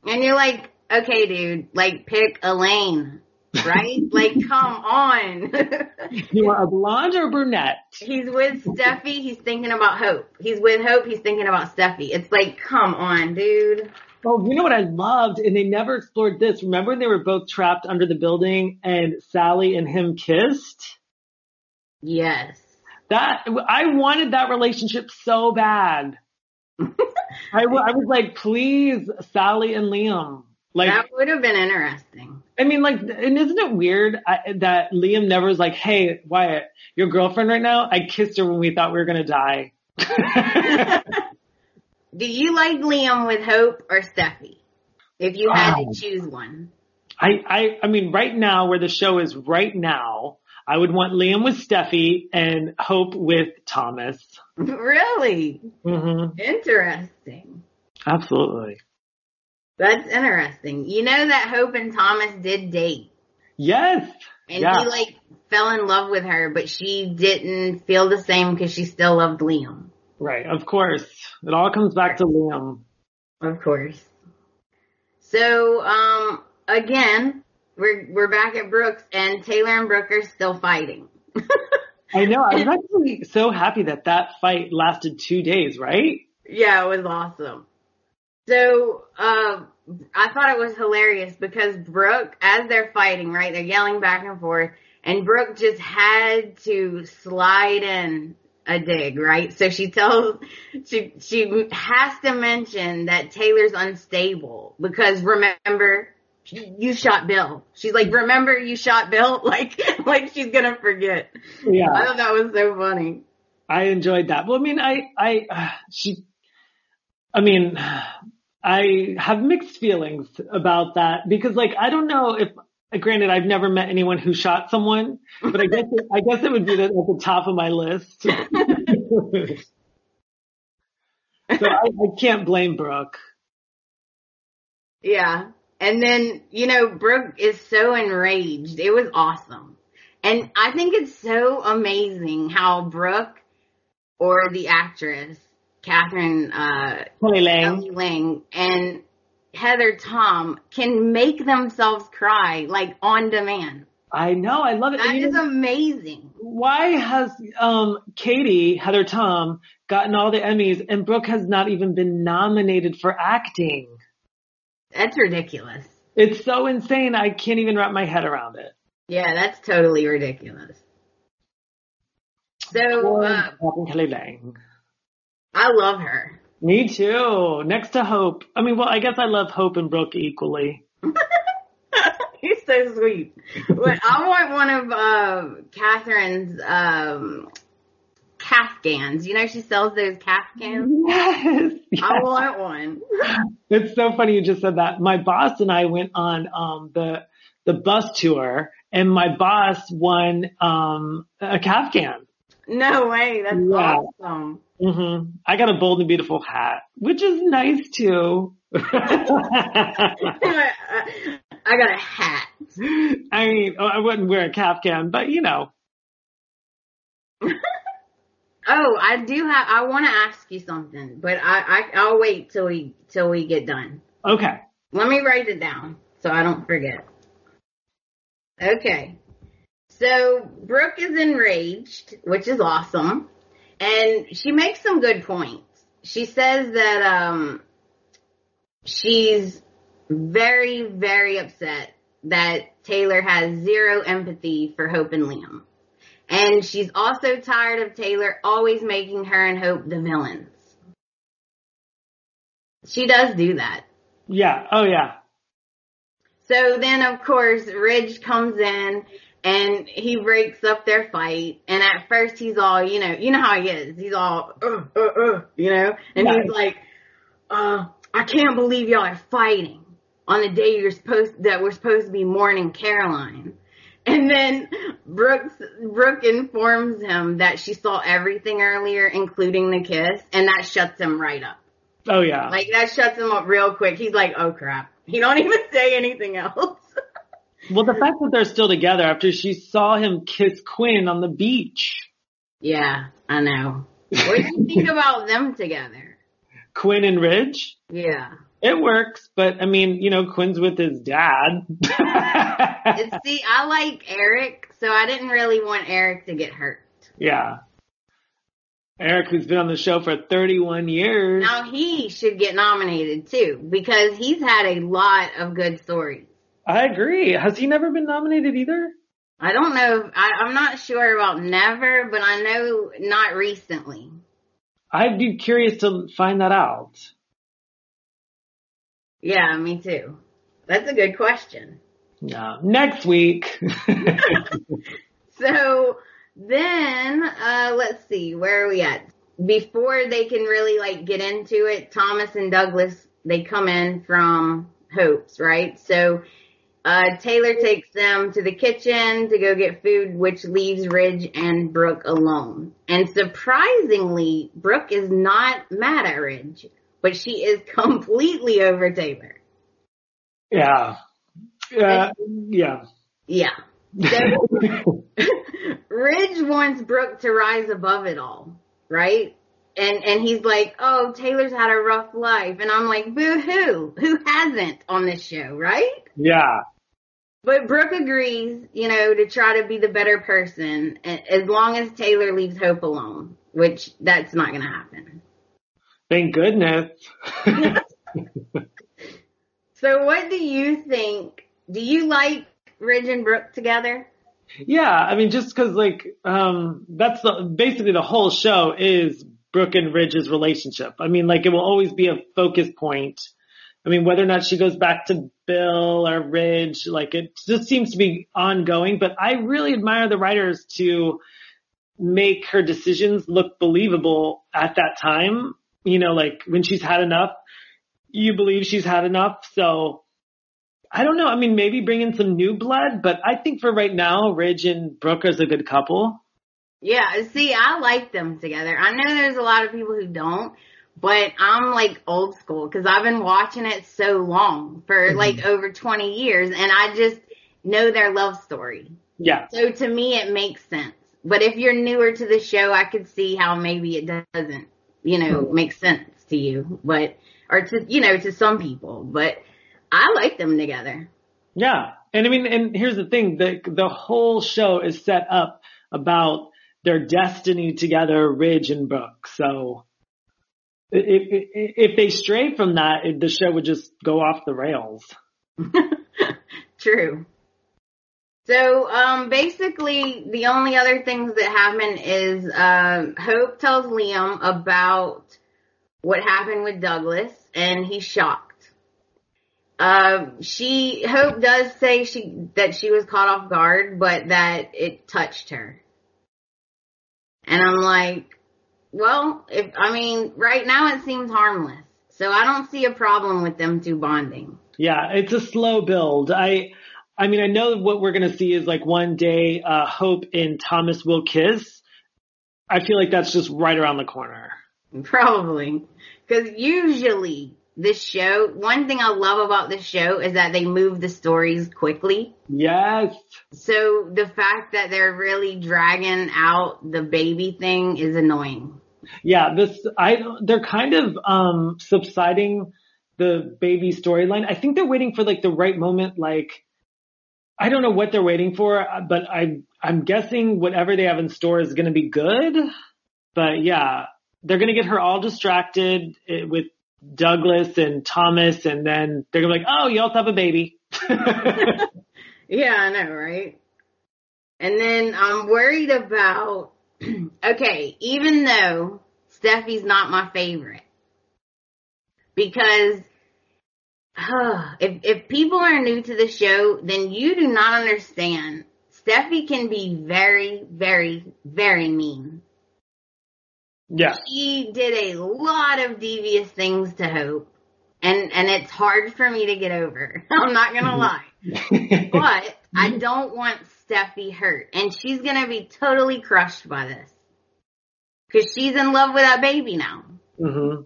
And you're like, okay, dude, like pick a lane, right? like, come on. You want a blonde or brunette? He's with Steffy. He's thinking about Hope. He's with Hope. He's thinking about Steffy. It's like, come on, dude. Oh, you know what I loved, and they never explored this. Remember when they were both trapped under the building, and Sally and him kissed? Yes. That I wanted that relationship so bad. I, was like, please, Sally and Liam. Like, that would have been interesting. I mean, like, and isn't it weird I, that Liam never was like, hey, Wyatt, your girlfriend right now? I kissed her when we thought we were gonna die. Do you like Liam with Hope or Steffy? If you had Oh. to choose one. I, I, I mean, right now, where the show is right now, I would want Liam with Steffy and Hope with Thomas. really? hmm Interesting. Absolutely. That's interesting. You know that Hope and Thomas did date. Yes. And Yeah. he like fell in love with her, but she didn't feel the same because she still loved Liam. Right. Of course. It all comes back to Liam. Of course. So, um, again, we're we're back at Brooks and Taylor and Brooke are still fighting. I know. I was actually so happy that that fight lasted two days, right? yeah, it was awesome. So, uh, I thought it was hilarious because Brooke, as they're fighting, right, they're yelling back and forth, and Brooke just had to slide in a dig, right? So she tells, she, she has to mention that Taylor's unstable because remember, you shot Bill. She's like, remember you shot Bill? Like, like she's gonna forget. Yeah. I thought that was so funny. I enjoyed that. Well, I mean, I, I, uh, she, I mean, I have mixed feelings about that because like, I don't know if, granted, I've never met anyone who shot someone, but I guess, it, I guess it would be at the top of my list. so I, I can't blame Brooke. Yeah. And then, you know, Brooke is so enraged. It was awesome. And I think it's so amazing how Brooke or the actress, Katherine, uh, Kelly Lang. Lang and Heather Tom can make themselves cry like on demand. I know. I love it. That And you is amazing. why has um Katie Heather Tom gotten all the Emmys and Brooke has not even been nominated for acting? That's ridiculous. It's so insane. I can't even wrap my head around it. Yeah, that's totally ridiculous. So, uh, Lang. I love her. Me too. Next to Hope. I mean, well, I guess I love Hope and Brooke equally. He's so sweet. But I want one of uh, Katherine's um, Kaftans. You know, she sells those Kaftans. Yes. I want one. It's so funny you just said that. My boss and I went on um the the bus tour and my boss won um a Kaftan. No way. That's Yeah. awesome. hmm I got a bold and beautiful hat, which is nice too. I got a hat. I mean, I wouldn't wear a Kaftan, but you know. Oh, I do have. I want to ask you something, but I, I I'll wait till we till we get done. Okay. Let me write it down so I don't forget. Okay. So Brooke is enraged, which is awesome. And she makes some good points. She says that um she's very, very upset that Taylor has zero empathy for Hope and Liam. And she's also tired of Taylor always making her and Hope the villains. She does do that. Yeah. Oh yeah. So then, of course, Ridge comes in and he breaks up their fight. And at first, he's all, you know, you know how he is. He's all, uh, uh, uh, you know, and he's like, uh, I can't believe y'all are fighting on the day you're supposed that we're supposed to be mourning Caroline. And then Brooks Brooke informs him that she saw everything earlier, including the kiss, and that shuts him right up. Oh yeah. Like that shuts him up real quick. He's like, "Oh crap!" He don't even say anything else. well, the fact that they're still together after she saw him kiss Quinn on the beach. yeah, I know. What do you think about them together? Quinn and Ridge. Yeah. It works, but I mean, you know, Quinn's with his dad. See, I like Eric, so I didn't really want Eric to get hurt. yeah. Eric, who's been on the show for 31 years. Now he should get nominated too, because he's had a lot of good stories. I agree. Has he never been nominated either? I don't know. I, I'm not sure about never, but I know not recently. I'd be curious to find that out. Yeah, me too. That's a good question. No. Next week. So then, uh, let's see, where are we at? Before they can really like get into it, Thomas and Douglas, they come in from Hope's, right? So, uh, Taylor takes them to the kitchen to go get food, which leaves Ridge and Brooke alone. And surprisingly, Brooke is not mad at Ridge, but she is completely over Taylor. yeah. Uh, yeah. Yeah. So, Ridge wants Brooke to rise above it all, right? And and he's like, "Oh, Taylor's had a rough life," and I'm like, "Boo hoo! Who hasn't on this show, right?" Yeah. But Brooke agrees, you know, to try to be the better person as long as Taylor leaves Hope alone, which that's not going to happen. Thank goodness. so what do you think? Do you like Ridge and Brooke together? Yeah, I mean, just cause like, um, that's the, basically the whole show is Brooke and Ridge's relationship. I mean, like it will always be a focus point. I mean, whether or not she goes back to Bill or Ridge, like it just seems to be ongoing, but I really admire the writers to make her decisions look believable at that time. You know, like when she's had enough, you believe she's had enough. So I don't know. I mean, maybe bring in some new blood, but I think for right now, Ridge and Brooke is a good couple. Yeah, see, I like them together. I know there's a lot of people who don't, but I'm like old school because I've been watching it so long for mm-hmm. like over 20 years and I just know their love story. Yeah. So to me, it makes sense. But if you're newer to the show, I could see how maybe it doesn't, you know, mm-hmm. make sense to you, but, or to, you know, to some people, but I like them together. Yeah. And I mean, and here's the thing, the, the whole show is set up about their destiny together, Ridge and Brooke. So if, if, if they stray from that, the show would just go off the rails. True. So, um, basically the only other things that happen is, uh, Hope tells Liam about what happened with Douglas and he's shocked. Uh, she, Hope does say she, that she was caught off guard, but that it touched her. And I'm like, well, if, I mean, right now it seems harmless. So I don't see a problem with them two bonding. Yeah, it's a slow build. I, I mean, I know what we're going to see is like one day, uh, Hope and Thomas will kiss. I feel like that's just right around the corner. Probably. Cause usually this show, one thing I love about this show is that they move the stories quickly. Yes. So the fact that they're really dragging out the baby thing is annoying. Yeah, this, I, they're kind of, um, subsiding the baby storyline. I think they're waiting for like the right moment, like, I don't know what they're waiting for, but I, I'm guessing whatever they have in store is going to be good. But yeah, they're going to get her all distracted eh, with Douglas and Thomas, and then they're going to be like, oh, you all have a baby. yeah, I know, right? And then I'm worried about, okay, even though Steffy's not my favorite, because uh, if if people are new to the show, then you do not understand. Steffy can be very, very, very mean. Yeah. She did a lot of devious things to Hope. And and it's hard for me to get over. I'm not gonna mm-hmm. lie. but I don't want Steffy hurt. And she's gonna be totally crushed by this. Cause she's in love with that baby now. Mm-hmm.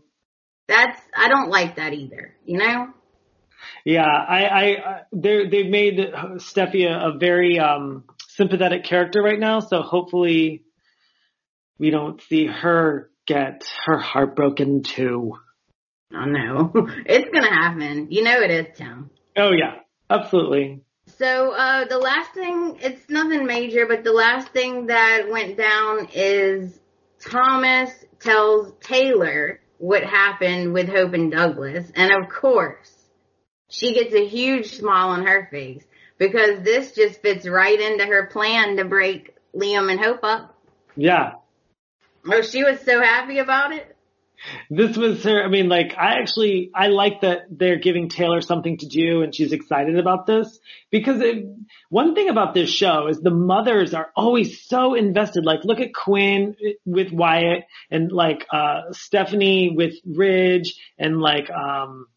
That's, I don't like that either, you know? Yeah, I, I, they they've made Steffy a, a very, um, sympathetic character right now, so hopefully we don't see her get her heart broken too. Oh no, it's gonna happen. You know it is, Tom. Oh yeah, absolutely. So, uh, the last thing, it's nothing major, but the last thing that went down is Thomas tells Taylor what happened with Hope and Douglas. And of course, she gets a huge smile on her face because this just fits right into her plan to break Liam and Hope up. Yeah. Oh, she was so happy about it. This was her. I mean, like, I actually, I like that they're giving Taylor something to do and she's excited about this because it, one thing about this show is the mothers are always so invested. Like, look at Quinn with Wyatt and like, uh, Stephanie with Ridge and like, um,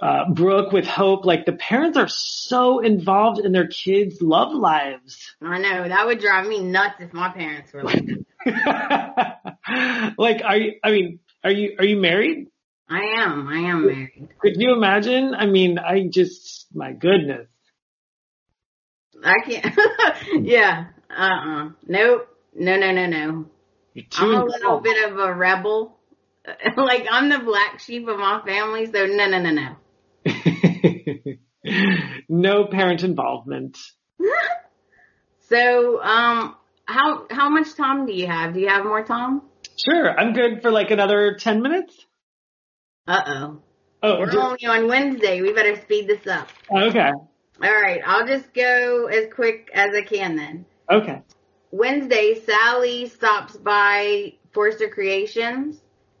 uh, Brooke with Hope, like the parents are so involved in their kids' love lives. I know that would drive me nuts if my parents were like. like, are you? I mean, are you? Are you married? I am. I am married. Could you imagine? I mean, I just, my goodness. I can't. yeah. Uh. uh Nope. No. No. No. No. I'm a little bit of a rebel. like I'm the black sheep of my family, so no. No. No. No. no parent involvement. so, um, how how much Tom do you have? Do you have more Tom? Sure, I'm good for like another ten minutes. Uh oh. Oh, We're d- only on Wednesday. We better speed this up. okay. All right, I'll just go as quick as I can then. Okay. Wednesday, Sally stops by Forrester Creations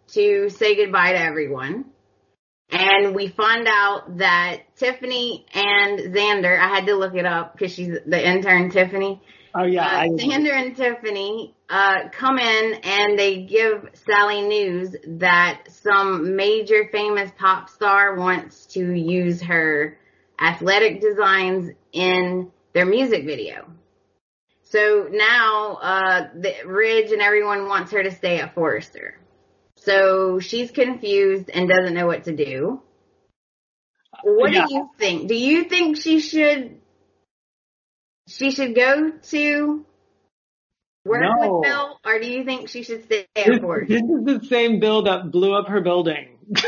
to say goodbye to everyone. And we find out that Tiffany and Xander, I had to look it up because she's the intern Tiffany. Oh yeah. Uh, Xander and Tiffany uh, come in and they give Sally news that some major famous pop star wants to use her athletic designs in their music video. So now uh, the, Ridge and everyone wants her to stay at Forrester. So she's confused and doesn't know what to do. What Yeah. do you think? Do you think she should she should go to work No. with Bill, or do you think she should stay this, at Forrester? this is the same bill that blew up her building.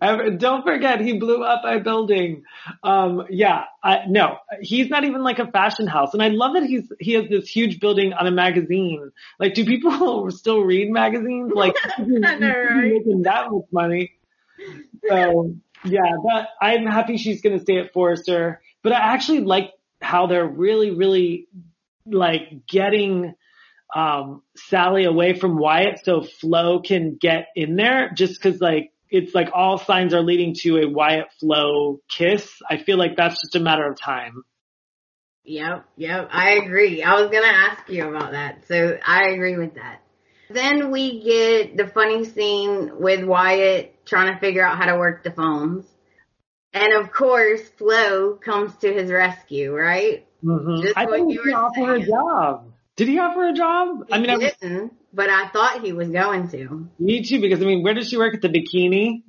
Don't forget, he blew up a building. Um, yeah, I, no, he's not even like a fashion house, and I love that he's he has this huge building on a magazine. Like, do people still read magazines? Like, right? making that much money. So yeah, but I'm happy she's gonna stay at Forrester. But I actually like how they're really, really like getting um Sally away from Wyatt so Flo can get in there just cause like it's like all signs are leading to a Wyatt Flo kiss. I feel like that's just a matter of time. Yep, yep, I agree. I was gonna ask you about that, so I agree with that. Then we get the funny scene with Wyatt trying to figure out how to work the phones. And of course, Flo comes to his rescue, right? Mm-hmm. Just I what think you he were offered her a job. Did he offer a job? I mean, He I was, didn't, but I thought he was going to. me too, because I mean, where does she work at the bikini?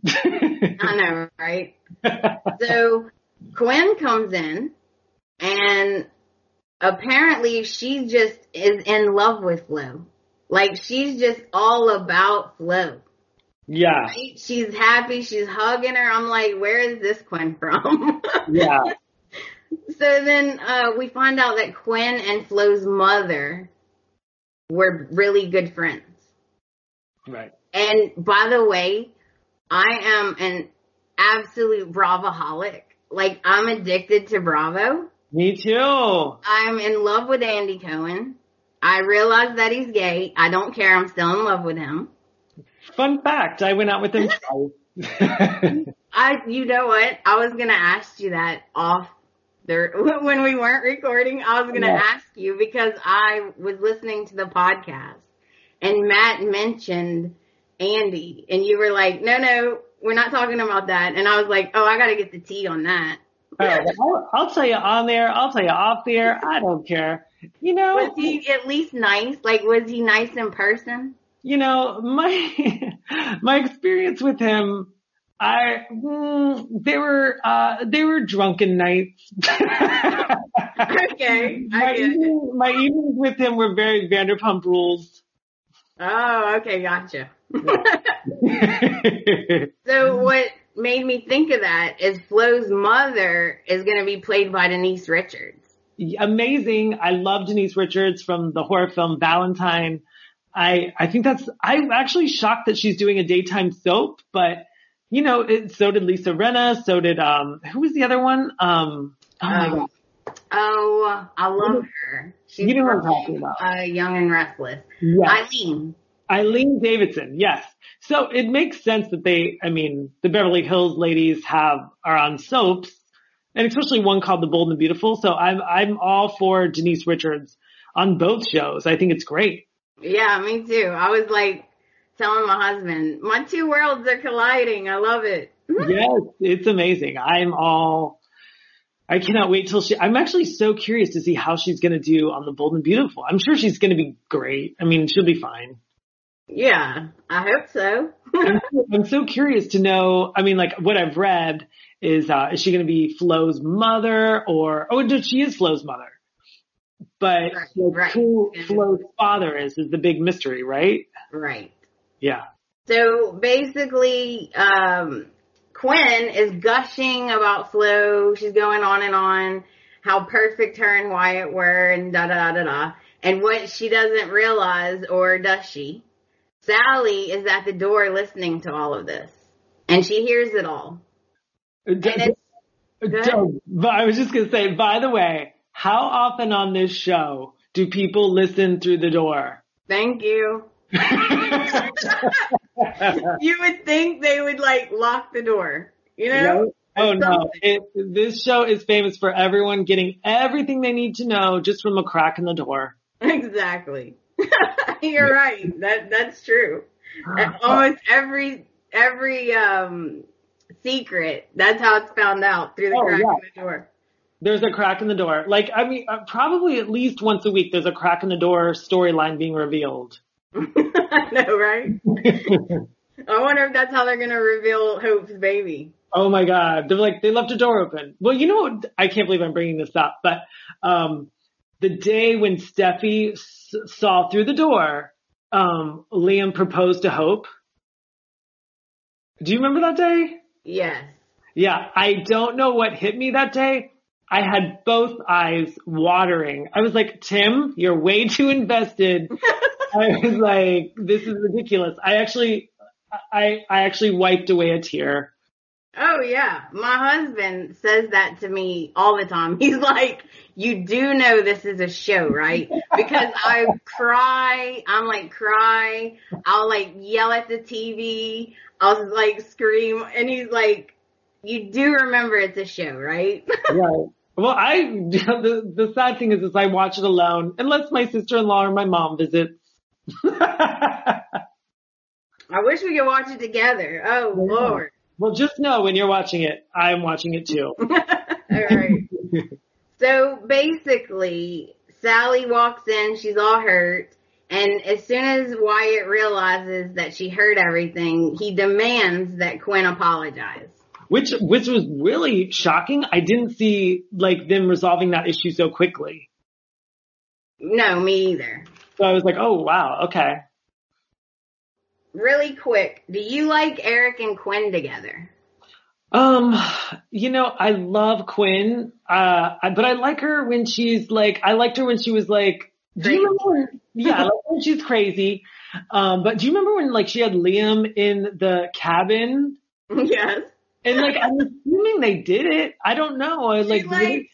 I know, right? So Quinn comes in and apparently she just is in love with Flo. Like she's just all about Flo. yeah, Right? She's happy, she's hugging her. I'm like, where is this Quinn from? yeah. so then uh we find out that Quinn and Flo's mother were really good friends. Right. And by the way, I am an absolute Bravoholic. Like I'm addicted to Bravo. Me too. I'm in love with Andy Cohen. I realize that he's gay. I don't care. I'm still in love with him. Fun fact, I went out with him. I, you know what? I was gonna ask you that off there when we weren't recording. I was gonna Yeah. ask you because I was listening to the podcast and Matt mentioned Andy and you were like, no, no, we're not talking about that. And I was like, oh, I gotta get the tea on that. Right, well, I'll, I'll tell you on there. I'll tell you off there. I don't care. You know, Was he at least nice? Like, was he nice in person? you know, my my experience with him, I mm, they were uh they were drunken nights. Okay, my, evening, my evenings with him were very Vanderpump Rules. Oh, okay, gotcha. So what made me think of that is Flo's mother is going to be played by Denise Richards. Amazing. I love Denise Richards from the horror film Valentine. I I think that's I'm actually shocked that she's doing a daytime soap, but you know, it, so did Lisa Rinna, so did um who was the other one? Um oh Um. Oh, I love her. She's You know what I'm talking about. Uh, Young and Restless. Yes. Eileen. Eileen Davidson, yes. So it makes sense that they, I mean, the Beverly Hills ladies have, are on soaps, and especially one called The Bold and the Beautiful. So I'm, I'm all for Denise Richards on both shows. I think it's great. Yeah, me too. I was like telling my husband, my two worlds are colliding. I love it. yes, it's amazing. I'm all, I cannot wait till she, I'm actually so curious to see how she's going to do on The Bold and Beautiful. I'm sure she's going to be great. I mean, she'll be fine. Yeah, I hope so. I'm, I'm so curious to know. I mean, like what I've read is, uh, is she going to be Flo's mother or, oh, no, she is Flo's mother. But Right, like, right. who Flo's father is, is the big mystery, right? right. Yeah. So basically, um, Quinn is gushing about Flo. She's going on and on how perfect her and Wyatt were and da da da da. da. And what she doesn't realize, or does she? Sally is at the door listening to all of this. and she hears it all. And but I was just gonna say, by the way, how often on this show do people listen through the door? thank you. You would think they would like lock the door, you know? Oh no! It, this show is famous for everyone getting everything they need to know just from a crack in the door. Exactly. You're right. That that's true. Almost every every um secret. That's how it's found out through the Oh, crack yeah. in the door. There's a crack in the door. Like I mean, uh, probably at least once a week. There's a crack in the door storyline being revealed. I know, right? I wonder if that's how they're gonna reveal Hope's baby. Oh my god. They're like, they left a door open. Well, you know what? I can't believe I'm bringing this up, but, um, the day when Steffy s- saw through the door, um, Liam proposed to Hope. Do you remember that day? Yes. Yeah. I don't know what hit me that day. I had both eyes watering. I was like, Tim, you're way too invested. I was like, this is ridiculous. I actually, I, I actually wiped away a tear. Oh yeah. My husband says that to me all the time. He's like, you do know this is a show, right? Because I cry, I'm like cry, I'll like yell at the TV, I'll like scream, and he's like, you do remember it's a show, right? Right. Well, I the the sad thing is, is I watch it alone unless my sister-in-law or my mom visits. I wish we could watch it together. Oh lord. well, just know when you're watching it, I'm watching it too. all right. So basically, Sally walks in, she's all hurt, and as soon as Wyatt realizes that she heard everything, he demands that Quinn apologize. Which which was really shocking. I didn't see like them resolving that issue so quickly. No, me either. So I was like, oh wow, okay. Really quick, do you like Eric and Quinn together? Um, you know, I love Quinn, uh, but I like her when she's like, I liked her when she was like, do you remember yeah, I like when she's crazy. Um, but do you remember when like she had Liam in the cabin yes. and like, I'm assuming they did it. I don't know. I like, she like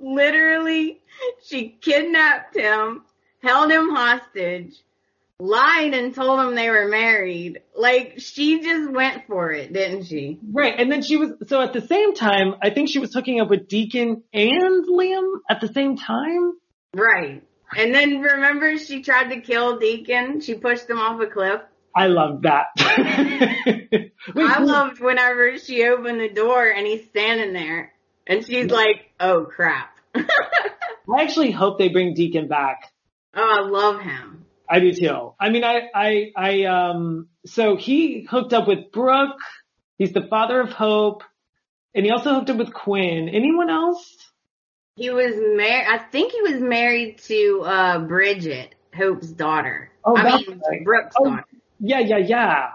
literally she kidnapped him, held him hostage, lied and told him they were married. Like she just went for it, didn't she? right. And then she was, so at the same time, I think she was hooking up with Deacon and Liam at the same time. Right. And then remember she tried to kill Deacon? She pushed him off a cliff. I love that. I loved whenever she opened the door and he's standing there and she's like, oh crap. I actually hope they bring Deacon back. I love him. I do too. I mean, I, I, I, um, so he hooked up with Brooke. He's the father of Hope. And he also hooked up with Quinn. Anyone else? He was married, I think he was married to, uh, Bridget, Hope's daughter. Oh, I mean, right. Brooke's Oh. daughter. Yeah, yeah, yeah.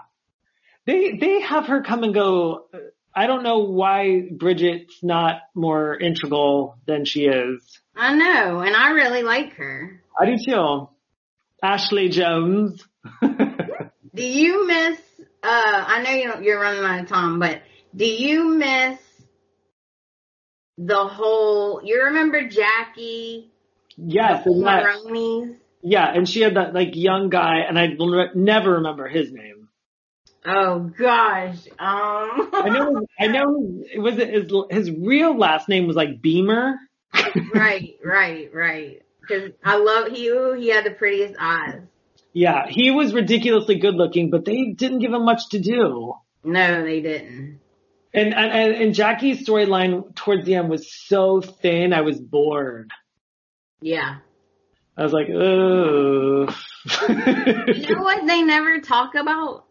They, they have her come and go. I don't know why Bridget's not more integral than she is. I know, and I really like her. I do too. Ashley Jones. Do you miss, uh, I know you don't, you're running out of time, but do you miss the whole, you remember Jackie? yes, the and that, Marones? yeah, and she had that like young guy, and I will re- never remember his name. Oh gosh, um. I know, I know, it was his his real last name was like Beemer. right, right, right. Cause I love, he, ooh, he had the prettiest eyes. Yeah, he was ridiculously good looking, but they didn't give him much to do. No, they didn't. And and and, Jackie's storyline towards the end was so thin, I was bored. Yeah. I was like, ugh. You know what they never talk about?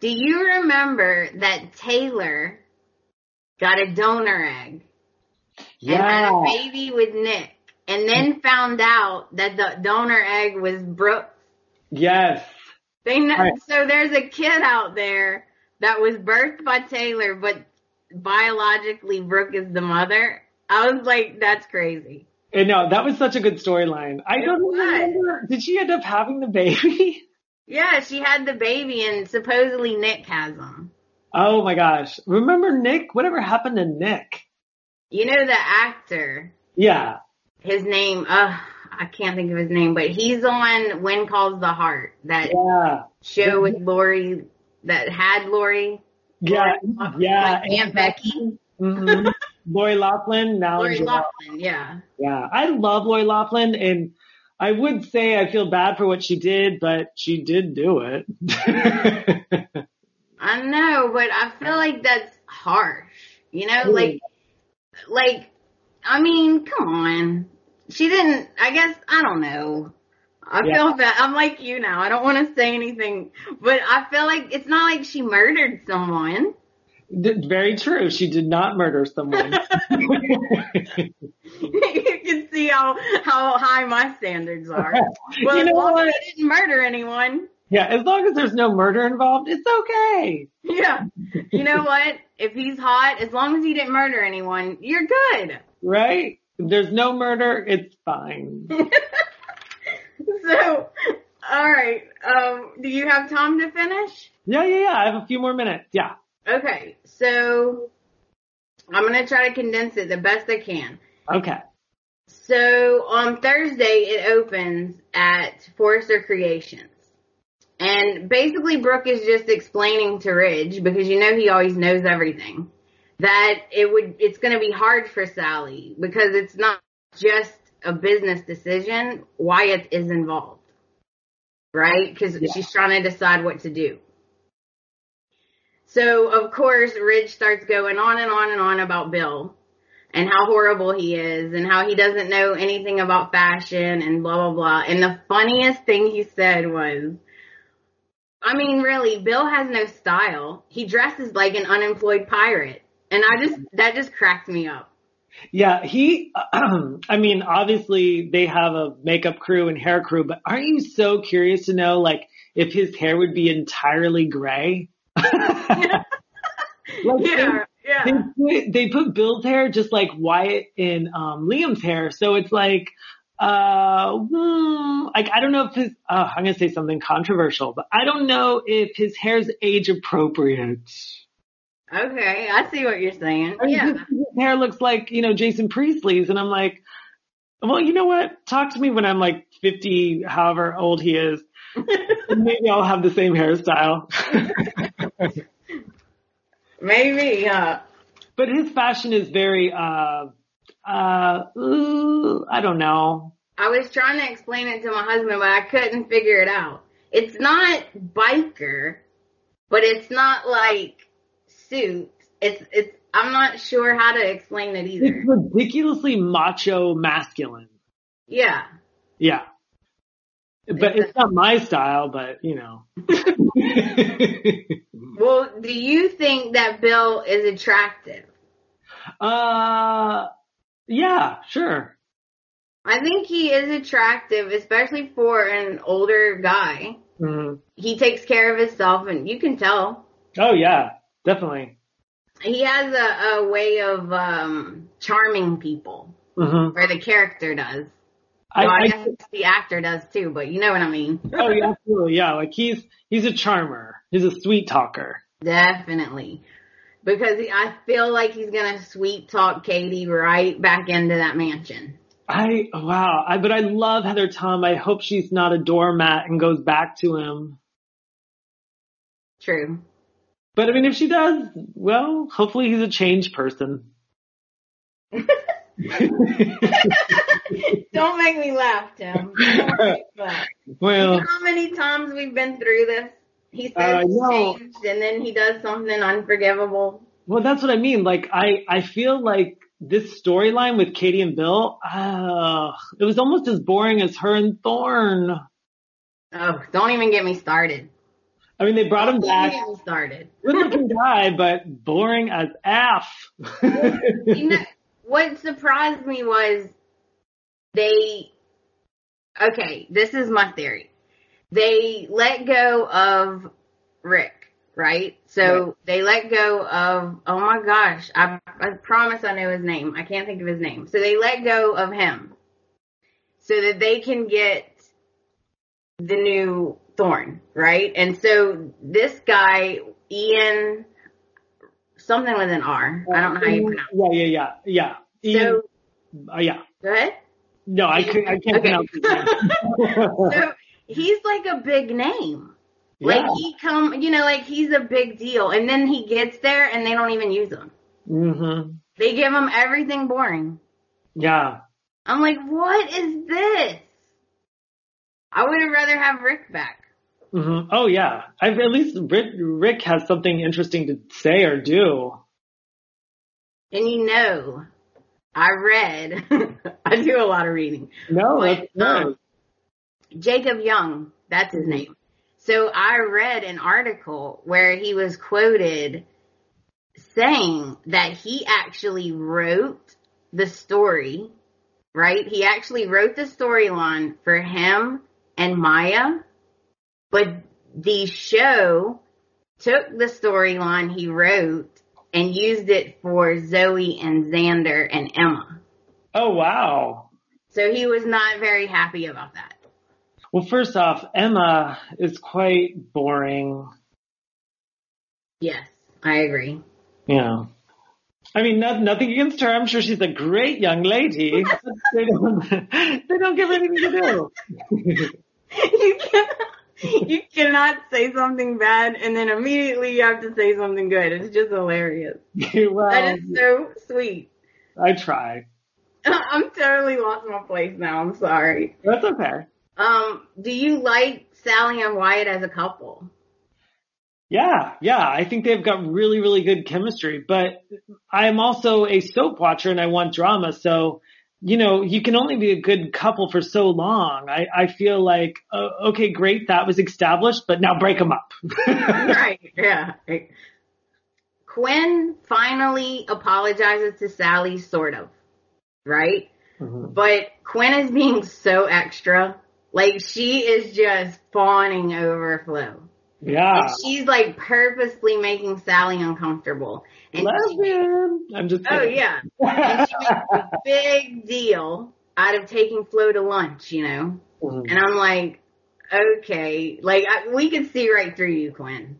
Do you remember that Taylor got a donor egg and had a baby with Nick and then found out that the donor egg was Brooke? yes, They know, Right. so there's a kid out there that was birthed by Taylor, but biologically Brooke is the mother. I was like, that's crazy. and no, that was such a good storyline. I It don't was. remember. Did she end up having the baby? Yeah, she had the baby and supposedly Nick has him. Oh my gosh. Remember Nick? Whatever happened to Nick? You know the actor, Yeah. His name, uh, I can't think of his name, but he's on When Calls the Heart, that Yeah. show with Lori, that had Lori. Yeah. Lori- Yeah. Like Aunt Becky. hmm Lori Loughlin. Now Lori. Loughlin, yeah. Yeah. I love Lori Loughlin and I would say I feel bad for what she did, but she did do it. I know, but I feel like that's harsh. You know, like, like, I mean, come on. She didn't, I guess, I don't know. I Yeah. feel bad. I'm like you now. I don't want to say anything, but I feel like it's not like she murdered someone. D- Very true. She did not murder someone. you can see how, how high my standards are. Well, You as know long what? as I didn't murder anyone. yeah, as long as there's no murder involved, it's okay. Yeah. You know what? If he's hot, as long as he didn't murder anyone, you're good. Right? If there's no murder, it's fine. So, all right. Um, do you have time to finish? Yeah, yeah, yeah. I have a few more minutes. Yeah. Okay. So, I'm gonna try to condense it the best I can. Okay. So on Thursday it opens at Forrester Creations. And basically Brooke is just explaining to Ridge, because you know he always knows everything, that it would, it's gonna be hard for Sally because it's not just a business decision. Wyatt is involved. Right? Cause Yeah. she's trying to decide what to do. So of course Ridge starts going on and on and on about Bill and how horrible he is and how he doesn't know anything about fashion and blah blah blah. And the funniest thing he said was, I mean really, Bill has no style. He dresses like an unemployed pirate. And I just, that just cracked me up. Yeah, he, I mean, obviously they have a makeup crew and hair crew, but aren't you so curious to know, like, if his hair would be entirely gray? Like, yeah, They yeah. put, they put Bill's hair just like Wyatt in um, Liam's hair, so it's like, uh, hmm, like I don't know if his, uh, I'm gonna say something controversial, but I don't know if his hair's age appropriate. Okay, I see what you're saying. I mean, Yeah. his, hair looks like you know Jason Priestley's, and I'm like, well, you know what? Talk to me when I'm like 50, however old he is. Maybe I'll have the same hairstyle. Maybe, uh, but his fashion is very, uh, uh, ooh, I don't know. I was trying to explain it to my husband, but I couldn't figure it out. It's not biker, but it's not like suits. It's, it's, I'm not sure how to explain it either. It's ridiculously macho masculine. Yeah. Yeah. But it's not my style, but you know. Well, do you think that Bill is attractive? uh, yeah, sure. I think he is attractive, especially for an older guy. Mhm. He takes care of himself and you can tell. Oh yeah, definitely. He has a, a way of, um, charming people, hmm or the character does. I, Well, I, I, guess the actor does too, but you know what I mean. oh yeah, absolutely, yeah. Like he's he's a charmer. He's a sweet talker. Definitely. Because he, I feel like he's gonna sweet talk Katie right back into that mansion. I wow. I but I love Heather Tom. I hope she's not a doormat and goes back to him. True. But I mean, if she does, well, hopefully he's a changed person. Don't make me laugh, Tim. Make. You well, know how many times we've been through this? He says Uh, no. changed and then he does something unforgivable. well, that's what I mean. Like, I I feel like this storyline with Katie and Bill, uh, it was almost as boring as her and Thorne. Oh, don't even get me started. I mean, they brought him back, started. good looking guy, but boring as F. you know, what surprised me was they, okay, this is my theory. They let go of Rick, right? So Right. they let go of, oh my gosh, I, I promise I know his name. I can't think of his name. So they let go of him so that they can get the new Thorne, right? And so this guy, Ian, something with an R. I don't know how you pronounce. Yeah, yeah, yeah, yeah. Ian, So uh, yeah. go ahead. No, I, could, I can't Okay. pronounce his name. so he's like a big name. Like yeah. he come, you know, like he's a big deal, and then he gets there and they don't even use him. Mm-hmm. They give him everything boring. Yeah. I'm like, what is this? I would have rather have Rick back. Hmm Oh yeah. I've at least Rick, Rick has something interesting to say or do. And you know, I read, I do a lot of reading. No, But, um, Jacob Young, that's his name. So I read an article where he was quoted saying that he actually wrote the story, right? He actually wrote the storyline for him and Maya, but the show took the storyline he wrote and used it for Zoe and Xander and Emma. Oh wow. So he was not very happy about that. Well, first off, Emma is quite boring. Yes, I agree. Yeah. I mean, not, nothing against her. I'm sure she's a great young lady. they don't, they don't give her anything to do. you cannot, you cannot say something bad and then immediately you have to say something good. It's just hilarious. well, That is so sweet. I try. I'm totally lost my place now. I'm sorry. That's okay. Um, do you like Sally and Wyatt as a couple? Yeah, yeah. I think they've got really, really good chemistry, but I'm also a soap watcher and I want drama. So, you know, you can only be a good couple for so long. I, I feel like, uh, okay, great. That was established, but now break them up. right. Yeah. Right. Quinn finally apologizes to Sally, sort of. Right? Mhm. But Quinn is being so extra. Like she is just fawning over Flo. Yeah. And she's like purposely making Sally uncomfortable. Lesbian. I'm just oh yeah. She makes a big deal out of taking Flo to lunch, you know? Mhm. And I'm like, okay, like I, we could see right through you, Quinn.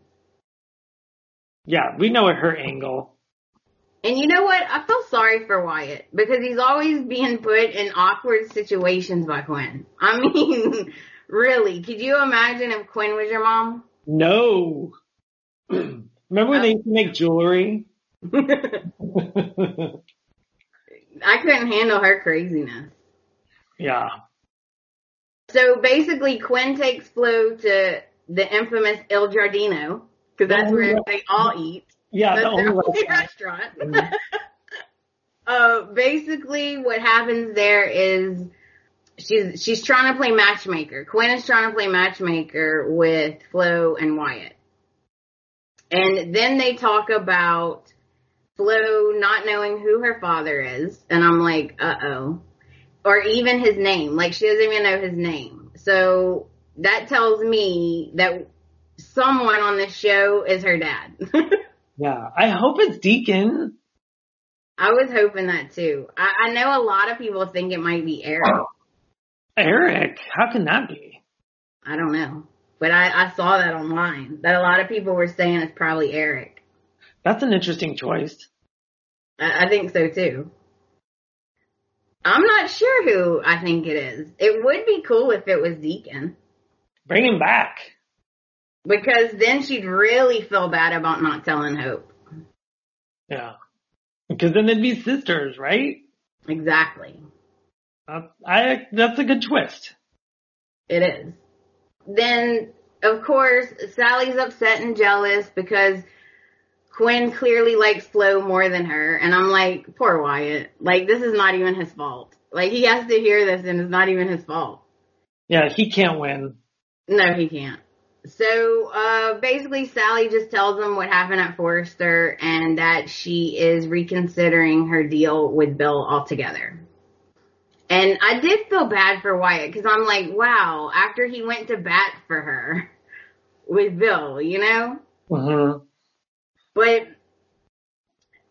Yeah, we know at her angle. And you know what? I feel sorry for Wyatt because he's always being put in awkward situations by Quinn. I mean, really, could you imagine if Quinn was your mom? No. Remember when they used to make jewelry? I couldn't handle her craziness. yeah. So basically, Quinn takes Flo to the infamous Il Giardino because that's where they all eat. Yeah, That's the only only restaurant. restaurant. Mhm. uh, basically, what happens there is she's she's trying to play matchmaker. Quinn is trying to play matchmaker with Flo and Wyatt, and then they talk about Flo not knowing who her father is, and I'm like, uh oh, or even his name. Like she doesn't even know his name. So that tells me that someone on this show is her dad. Yeah. I hope it's Deacon. I was hoping that too. I, I know a lot of people think it might be Eric. Eric. How can that be? I don't know. But I, I saw that online. That a lot of people were saying it's probably Eric. That's an interesting choice. I, I think so too. I'm not sure who I think it is. It would be cool if it was Deacon. Bring him back. Because then she'd really feel bad about not telling Hope. Yeah. Because then they'd be sisters, right? Exactly. Uh, I, that's a good twist. It is. Then, of course, Sally's upset and jealous because Quinn clearly likes Flo more than her. And I'm like, poor Wyatt. Like, this is not even his fault. Like, he has to hear this and it's not even his fault. Yeah, he can't win. No, he can't. So, uh, basically Sally just tells him what happened at Forrester and that she is reconsidering her deal with Bill altogether. And I did feel bad for Wyatt because I'm like, wow, after he went to bat for her with Bill, you know? hmm But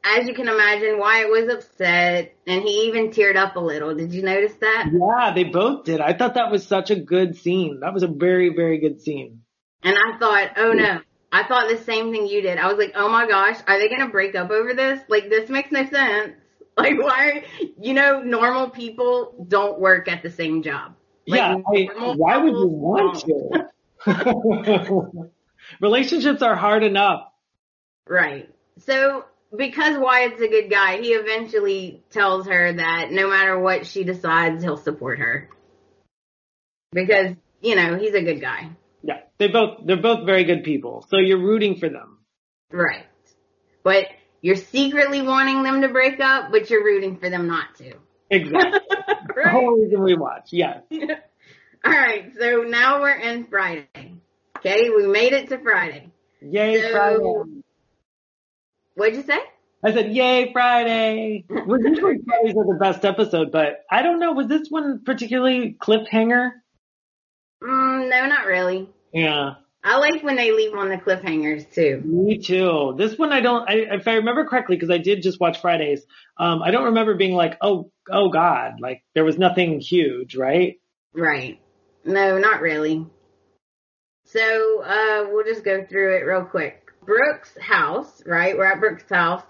as you can imagine, Wyatt was upset and he even teared up a little. Did you notice that? Yeah, they both did. I thought that was such a good scene. That was a very, very good scene. And I thought, oh no, I thought the same thing you did. I was like, oh my gosh, are they gonna break up over this? Like this makes no sense. Like why? You know, normal people don't work at the same job. Like, yeah, I, why would you want to? Relationships are hard enough. Right. So because Wyatt's a good guy, he eventually tells her that no matter what she decides, he'll support her. Because, you know, he's a good guy. Yeah. They both they're both very good people. So you're rooting for them. Right. But you're secretly wanting them to break up, but you're rooting for them not to. Exactly. right? The whole reason we watch, yes. All right, so now we're in Friday. Okay, we made it to Friday. Yay, so, Friday. What'd you say? I said, yay, Friday. well, usually Fridays are the best episode, but I don't know, was this one particularly cliffhanger? Mm, no, not really. Yeah. I like when they leave on the cliffhangers too. Me too. This one I don't, I, if I remember correctly, because I did just watch Fridays, um, I don't remember being like, oh, oh God, like there was nothing huge, right? Right. No, not really. So, uh, we'll just go through it real quick. Brooke's house, right? We're at Brooke's house.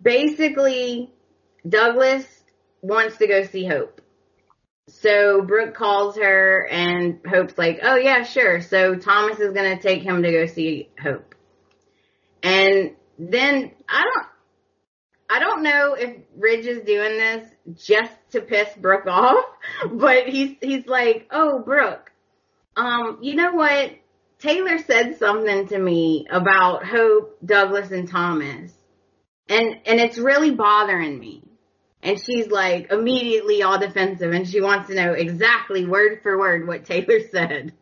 Basically, Douglas wants to go see Hope. So Brooke calls her and Hope's like, oh yeah, sure. So Thomas is going to take him to go see Hope. And then I don't, I don't know if Ridge is doing this just to piss Brooke off, but he's, he's like, oh Brooke, um, you know what? Taylor said something to me about Hope, Douglas, and Thomas. And, and it's really bothering me. And she's like immediately all defensive and she wants to know exactly word for word what Taylor said.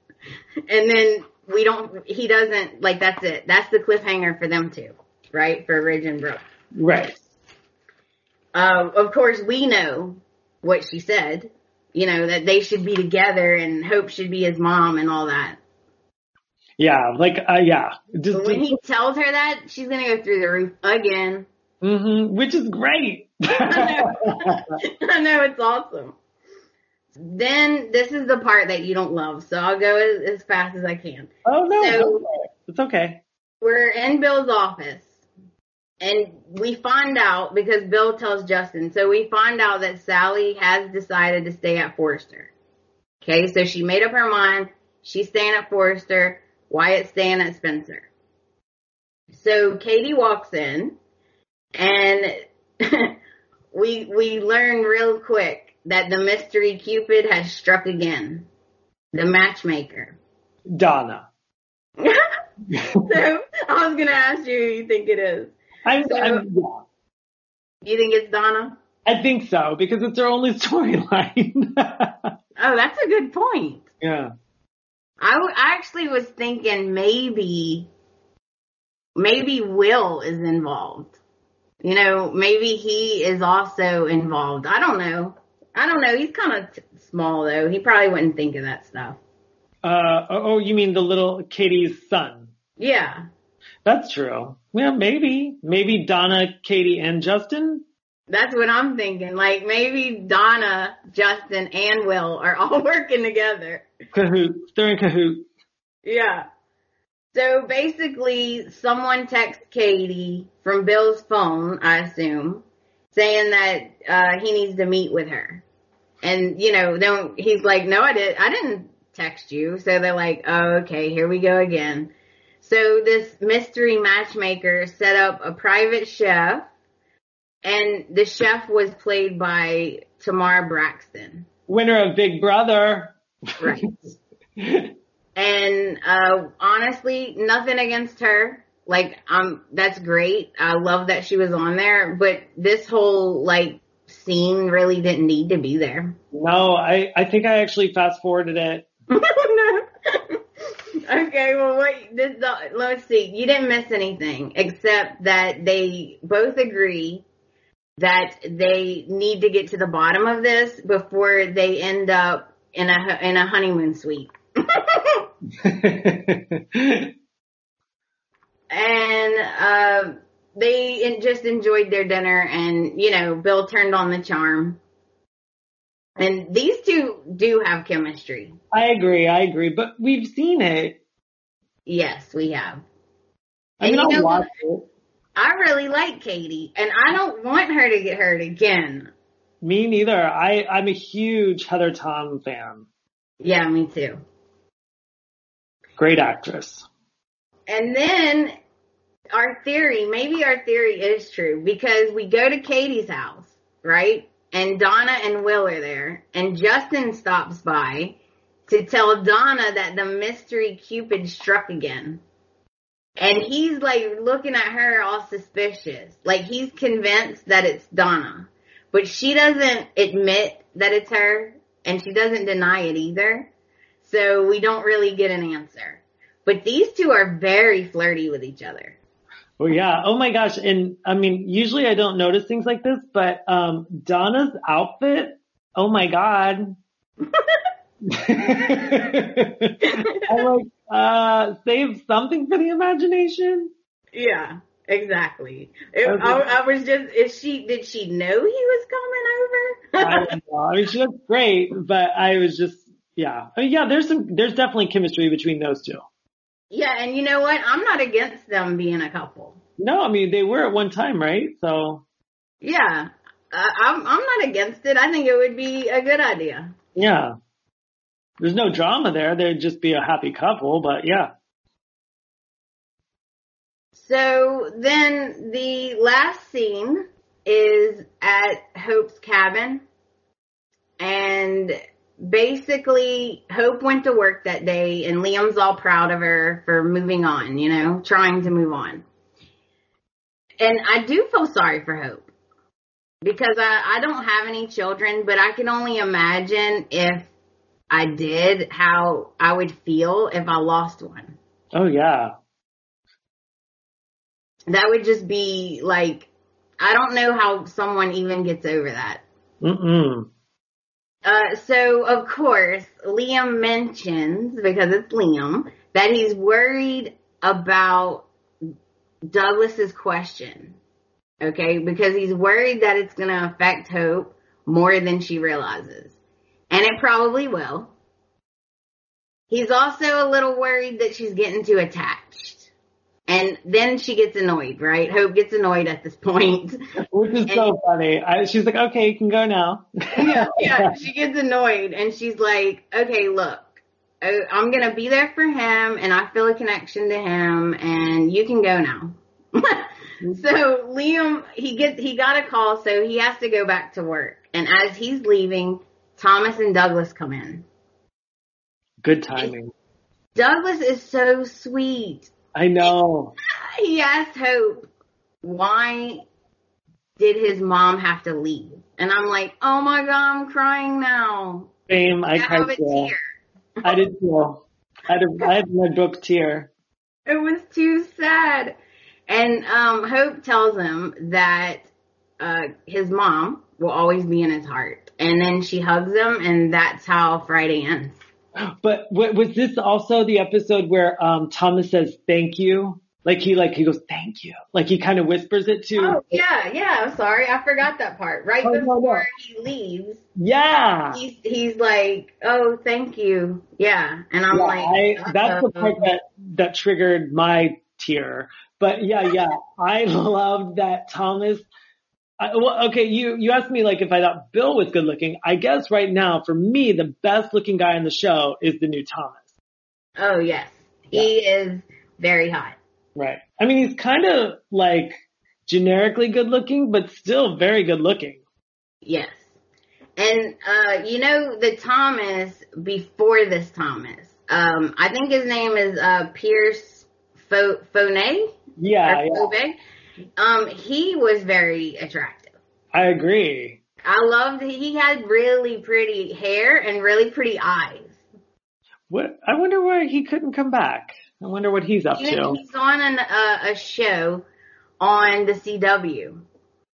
And then we don't, he doesn't, like that's it. That's the cliffhanger for them two, right? For Ridge and Brooke. Right. Uh, of course we know what she said, you know, that they should be together and Hope should be his mom and all that. Yeah, like, uh, yeah. Just, when he tells her that, she's gonna go through the roof again. Mm-hmm, which is great. I, know. I know, it's awesome. Then this is the part that you don't love, so I'll go as, as fast as I can. Oh no, so, it's okay. We're in Bill's office, and we find out because Bill tells Justin. So we find out that Sally has decided to stay at Forrester. Okay, so she made up her mind. She's staying at Forrester. Wyatt's staying at Spencer. So Katie walks in and we we learn real quick that the mystery Cupid has struck again. The matchmaker. Donna. so I was gonna ask you who you think it is. I'm, so, I'm yeah. You think it's Donna? I think so because it's her only storyline. oh, that's a good point. Yeah. I, w- I actually was thinking maybe, maybe Will is involved. You know, maybe he is also involved. I don't know. I don't know. He's kind of t- small though. He probably wouldn't think of that stuff. Uh, oh, oh, you mean the little Katie's son? Yeah. That's true. Yeah, maybe. Maybe Donna, Katie, and Justin? That's what I'm thinking. Like maybe Donna, Justin, and Will are all working together. Cahoots. They're in cahoots. Yeah. So basically, someone texts Katie from Bill's phone, I assume, saying that uh, he needs to meet with her. And you know, don't he's like, no, I did, I didn't text you. So they're like, oh, okay, here we go again. So this mystery matchmaker set up a private chef and the chef was played by Tamar Braxton. Winner of Big Brother. Right. and uh honestly, nothing against her. Like um that's great. I love that she was on there, but this whole like scene really didn't need to be there. No, I I think I actually fast forwarded it. okay, well, what this? Let's see. You didn't miss anything except that they both agree that they need to get to the bottom of this before they end up in a in a honeymoon suite. and uh, they just enjoyed their dinner, and you know, Bill turned on the charm. And these two do have chemistry. I agree, I agree, but we've seen it. Yes, we have. I And mean, you know watch what? it. I really like Katie, and I don't want her to get hurt again. Me neither. I, I'm a huge Heather Tom fan. Yeah, me too. Great actress. And then our theory, maybe our theory is true because we go to Katie's house, right? And Donna and Will are there, and Justin stops by to tell Donna that the mystery Cupid struck again. And he's like looking at her all suspicious. Like he's convinced that it's Donna. But she doesn't admit that it's her, and she doesn't deny it either. So we don't really get an answer. But these two are very flirty with each other. Well, yeah. Oh my gosh. And I mean, usually I don't notice things like this, but, um, Donna's outfit. Oh my God. I'm like, uh, save something for the imagination. Yeah, exactly. It, Okay. I, I was just, is she, did she know he was coming over? don't. I mean, she looks great, but I was just, yeah. I mean, yeah, there's some, there's definitely chemistry between those two. yeah, and you know what? I'm not against them being a couple. No, I mean, they were at one time, right? So, Yeah, I, I'm, I'm not against it. I think it would be a good idea. yeah. There's no drama there. They'd just be a happy couple, but yeah. So then the last scene is at Hope's cabin and basically Hope went to work that day and Liam's all proud of her for moving on, you know, trying to move on. And I do feel sorry for Hope because I, I don't have any children, but I can only imagine if I did how I would feel if I lost one. Oh yeah. That would just be like, I don't know how someone even gets over that. Mm-mm. Uh, so of course, Liam mentions, because it's Liam, that he's worried about Douglas's question. Okay, because he's worried that it's gonna affect Hope more than she realizes. And it probably will. He's also a little worried that she's getting too attached. And then she gets annoyed, right? Hope gets annoyed at this point. Which is so funny. I, she's like, okay, you can go now. yeah, yeah, she gets annoyed and she's like, okay, look, I'm gonna be there for him and I feel a connection to him and you can go now. so Liam, he gets, he got a call so he has to go back to work. And as he's leaving, Thomas and Douglas come in. Good timing. Douglas is so sweet. I know. He asked Hope, why did his mom have to leave? And I'm like, oh my god, I'm crying now. Same. I I have cried too. tear. I did too. I had, a, I had my book tear. It was too sad. And um, Hope tells him that uh, his mom will always be in his heart. And then she hugs him, and that's how Friday ends. But w- was this also the episode where um Thomas says thank you? Like he like he goes thank you. Like he kind of whispers it to. Oh yeah, yeah. I'm sorry, I forgot that part. Right Oh, no, no. before he leaves, Yeah. he's he's like, "Oh, thank you." Yeah, and I'm Yeah, like, I, that's the part that that triggered my tear. But yeah, yeah, I loved that Thomas. I, well, okay, you you asked me like if I thought Bill was good looking. I guess right now for me the best looking guy on the show is the new Thomas. Oh yes, he is very hot. Right. I mean, he's kind of like generically good looking, but still very good looking. Yes. And uh you know the Thomas before this Thomas. Um I think his name is uh Pierce Fo- Fonet Yeah, or yeah, Fobe. Um he was very attractive. I agree. I loved he had really pretty hair and really pretty eyes. What? I wonder why he couldn't come back. I wonder what he's up He- to. He's on an, uh, a show on the CW.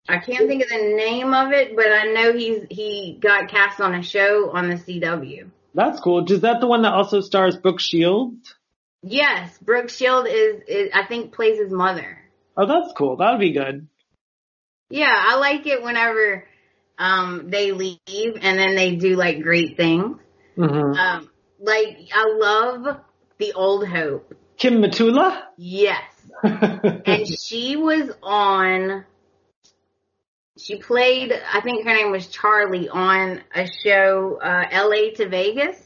I can't think of the name of it, but I know he's he got cast on a show on the CW. That's cool. Is that the one that also stars Brooke Shields? Yes, Brooke Shield is, is I think plays his mother. Oh, that's cool. That would be good. Yeah, I like it whenever um they leave and then they do like great things. hmm Um like I love the old hope. Kim Matula? Yes. and she was on. She played, I think her name was Charlie, on a show, uh, L.A. to Vegas.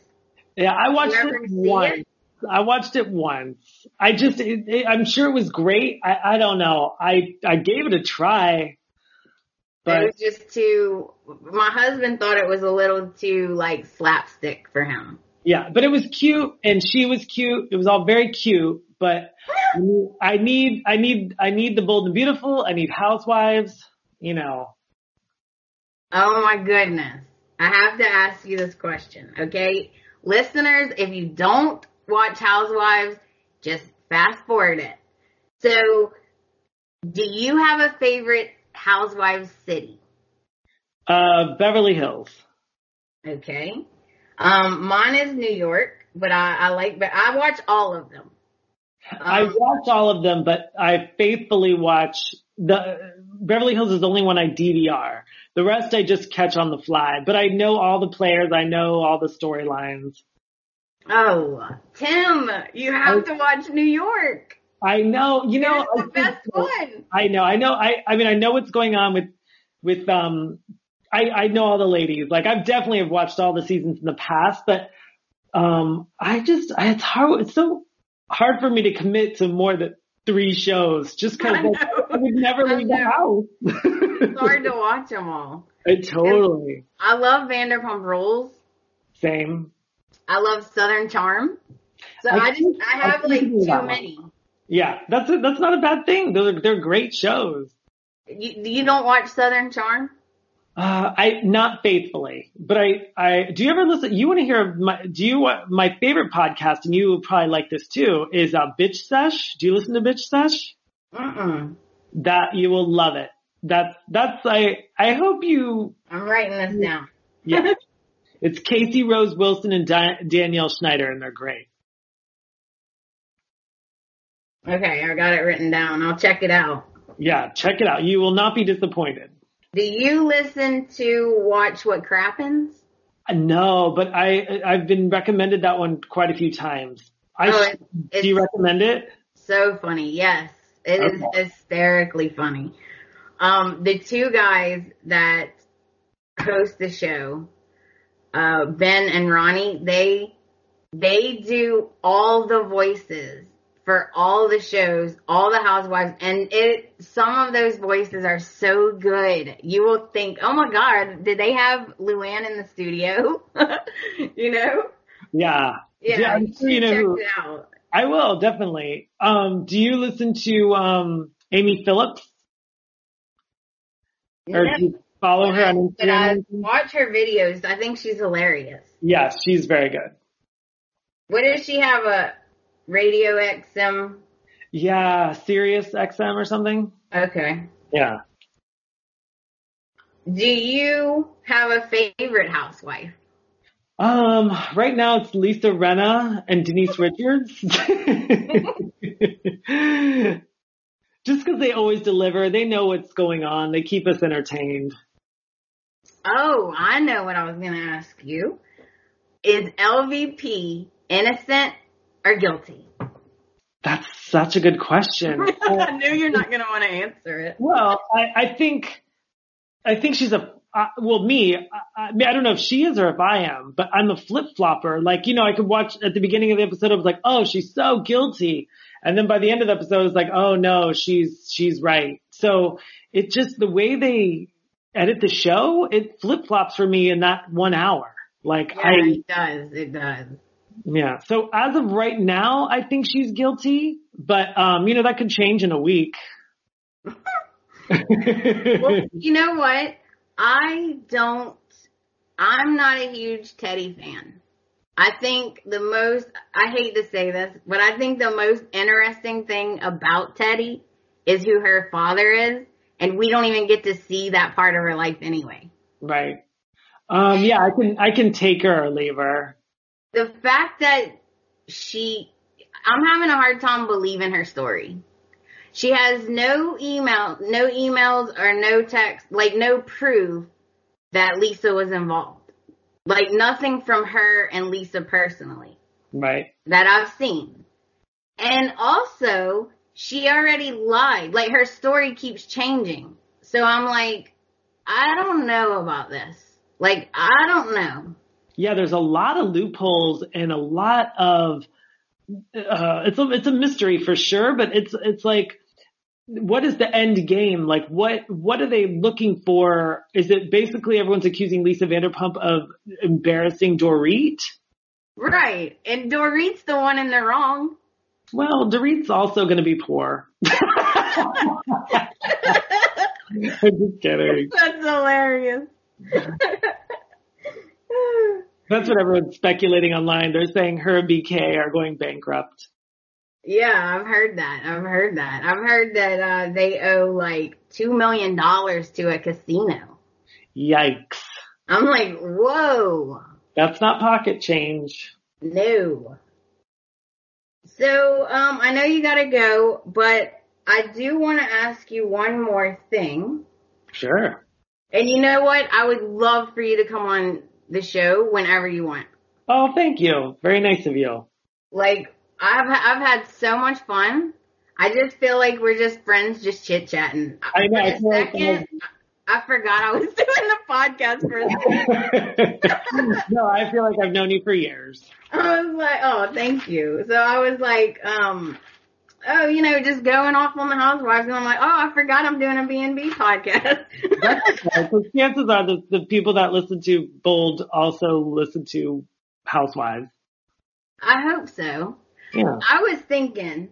yeah, I watched it once. it? I watched it once. I just, it, it, I'm sure it was great. I, I don't know. I, I gave it a try, But it was just too. My husband thought it was a little too like slapstick for him. yeah, but it was cute and she was cute. It was all very cute, but I need, I need, I need the bold and beautiful. I need housewives, you know. Oh my goodness. I have to ask you this question, okay? Listeners, if you don't watch Housewives, just fast forward it. So, do you have a favorite Housewives city? Uh, Beverly Hills. Okay. Um, mine is New York, but I, I like, but I watch all of them. I Um, watch all of them, but I faithfully watch the Beverly Hills is the only one I DVR. The rest I just catch on the fly. But I know all the players. I know all the storylines. Oh, Tim, you have to watch New York. I know. You know. it's I the best one. I know. I know. I. I mean, I know what's going on with with um. I I know all the ladies. Like I've definitely have watched all the seasons in the past, but um, I just it's hard. It's so hard for me to commit to more than three shows just because I know. I would never I leave the house. It's hard to watch them all. I totally I love Vanderpump Rules. same. I love Southern Charm. So I I, just think- I I have think like too that many. Yeah, that's a, that's not a bad thing. They're they're great shows. You you don't watch Southern Charm? Uh, I not faithfully, but I I do you ever listen? You want to hear my? Do you want my favorite podcast? And you will probably like this too. Is uh, Bitch Sesh? Do you listen to Bitch Sesh? Mm-mm. That you will love it. That's that's I I hope you I'm writing this down. yeah. it's Casey Rose Wilson and Danielle Schneider, and they're great. Okay, I got it written down. I'll check it out. Yeah, check it out. You will not be disappointed. Do you listen to Watch What Crappens? No, but I I've been recommended that one quite a few times. I Oh, it- do you recommend it? So funny. Yes. It is Okay. hysterically funny. Um, the two guys that host the show, uh, Ben and Ronnie, they, they do all the voices for all the shows, all the housewives, and it, some of those voices are so good. You will think, oh my god, did they have Luann in the studio? you know? Yeah. Yeah, Yeah, I'm you sure you know who- out. I will definitely. Um, do you listen to um Amy Phillips or No. do you follow her on But I Instagram? watch her videos. I think she's hilarious. Yes, she's very good. What does she have a Radio XM? Yeah, Sirius XM or something. Okay. Yeah. Do you have a favorite housewife? Um, right now it's Lisa Rinna and Denise Richards. Just because they always deliver, they know what's going on. They keep us entertained. Oh, I know what I was going to ask you. Is LVP innocent or guilty? That's such a good question. I knew you're not going to want to answer it. Well, I, I think, I think she's a, uh, well, me, I, I, I don't know if she is or if I am, but I'm a flip flopper. Like, you know, I could watch at the beginning of the episode, I was like, oh, she's so guilty. And then by the end of the episode, I was like, oh no, she's, she's right. So it just, the way they edit the show, it flip flops for me in that one hour. Like, Yeah, I, it does. It does. yeah. So as of right now, I think she's guilty, but, um, you know, that could change in a week. Well, you know what? I don't, I'm not a huge Teddi fan. I think the most, I hate to say this, but I think the most interesting thing about Teddi is who her father is, and we don't even get to see that part of her life anyway. Right. Um, yeah, I can, I can take her or leave her. The fact that she, I'm having a hard time believing her story. She has no email, no emails or no text, like no proof that Lisa was involved. Like nothing from her and Lisa personally Right. that I've seen. And also, she already lied. Like her story keeps changing. So I'm like, I don't know about this. Like, I don't know. Yeah, there's a lot of loopholes and a lot of uh, it's a it's a mystery for sure, but it's it's like what is the end game? Like what what are they looking for? Is it basically everyone's accusing Lisa Vanderpump of embarrassing Dorit? Right. And Dorit's the one in the wrong. Well, Dorit's also going to be poor. I'm just kidding. That's hilarious. That's what everyone's speculating online. They're saying her and BK are going bankrupt. Yeah, I've heard that. I've heard that. I've heard that uh, they owe like two million dollars to a casino. Yikes. I'm like, whoa. That's not pocket change. No. So, um, I know you gotta go, but I do want to ask you one more thing. Sure. And you know what? I would love for you to come on the show whenever you want. Oh, thank you. Very nice of you. Like, I've, I've had so much fun. I just feel like we're just friends, just chit chatting. I know. For a second, I forgot I was doing the podcast for a second. no, I feel like I've known you for years. I was like, oh, thank you. So I was like, um, oh, you know, just going off on the housewives, and I'm like, oh, I forgot I'm doing a B&B podcast. That's okay. Chances are the, the people that listen to Bold also listen to Housewives. I hope so. Yeah. I was thinking,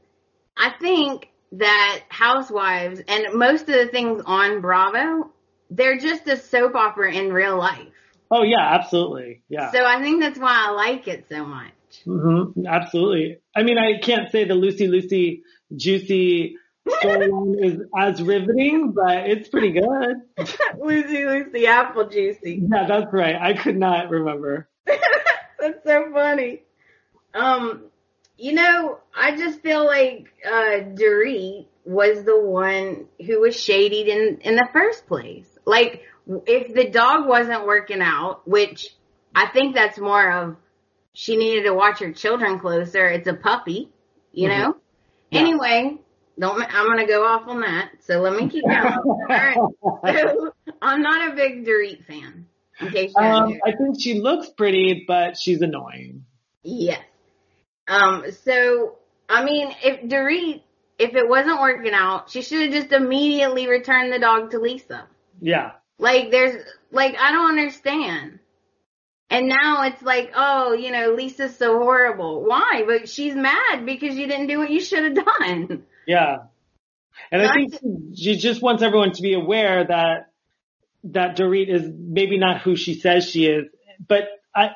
I think that Housewives and most of the things on Bravo, they're just a soap opera in real life. Oh yeah, absolutely. Yeah. So I think that's why I like it so much. hmm Absolutely. I mean, I can't say the Lucy Lucy Juicy storyline is as riveting, but it's pretty good. Lucy Lucy Apple Juicy. Yeah, that's right. I could not remember. That's so funny. Um, you know, I just feel like uh Dorit was the one who was shadied in in the first place. Like if the dog wasn't working out, which I think that's more of she needed to watch her children closer. It's a puppy, you Mhm. know. Yeah. Anyway, don't I'm gonna go off on that. So let me keep going. All right. So I'm not a big Dorit fan. In case you Um. I think she looks pretty, but she's annoying. Yes. Um, so, I mean, if Dorit, if it wasn't working out, she should have just immediately returned the dog to Lisa. Yeah. Like, there's, like, I don't understand. And now it's like, oh, you know, Lisa's so horrible. Why? But she's mad because you didn't do what you should have done. Yeah. And I Not think she just wants everyone to be aware that that Dorit is maybe not who she says she is, but I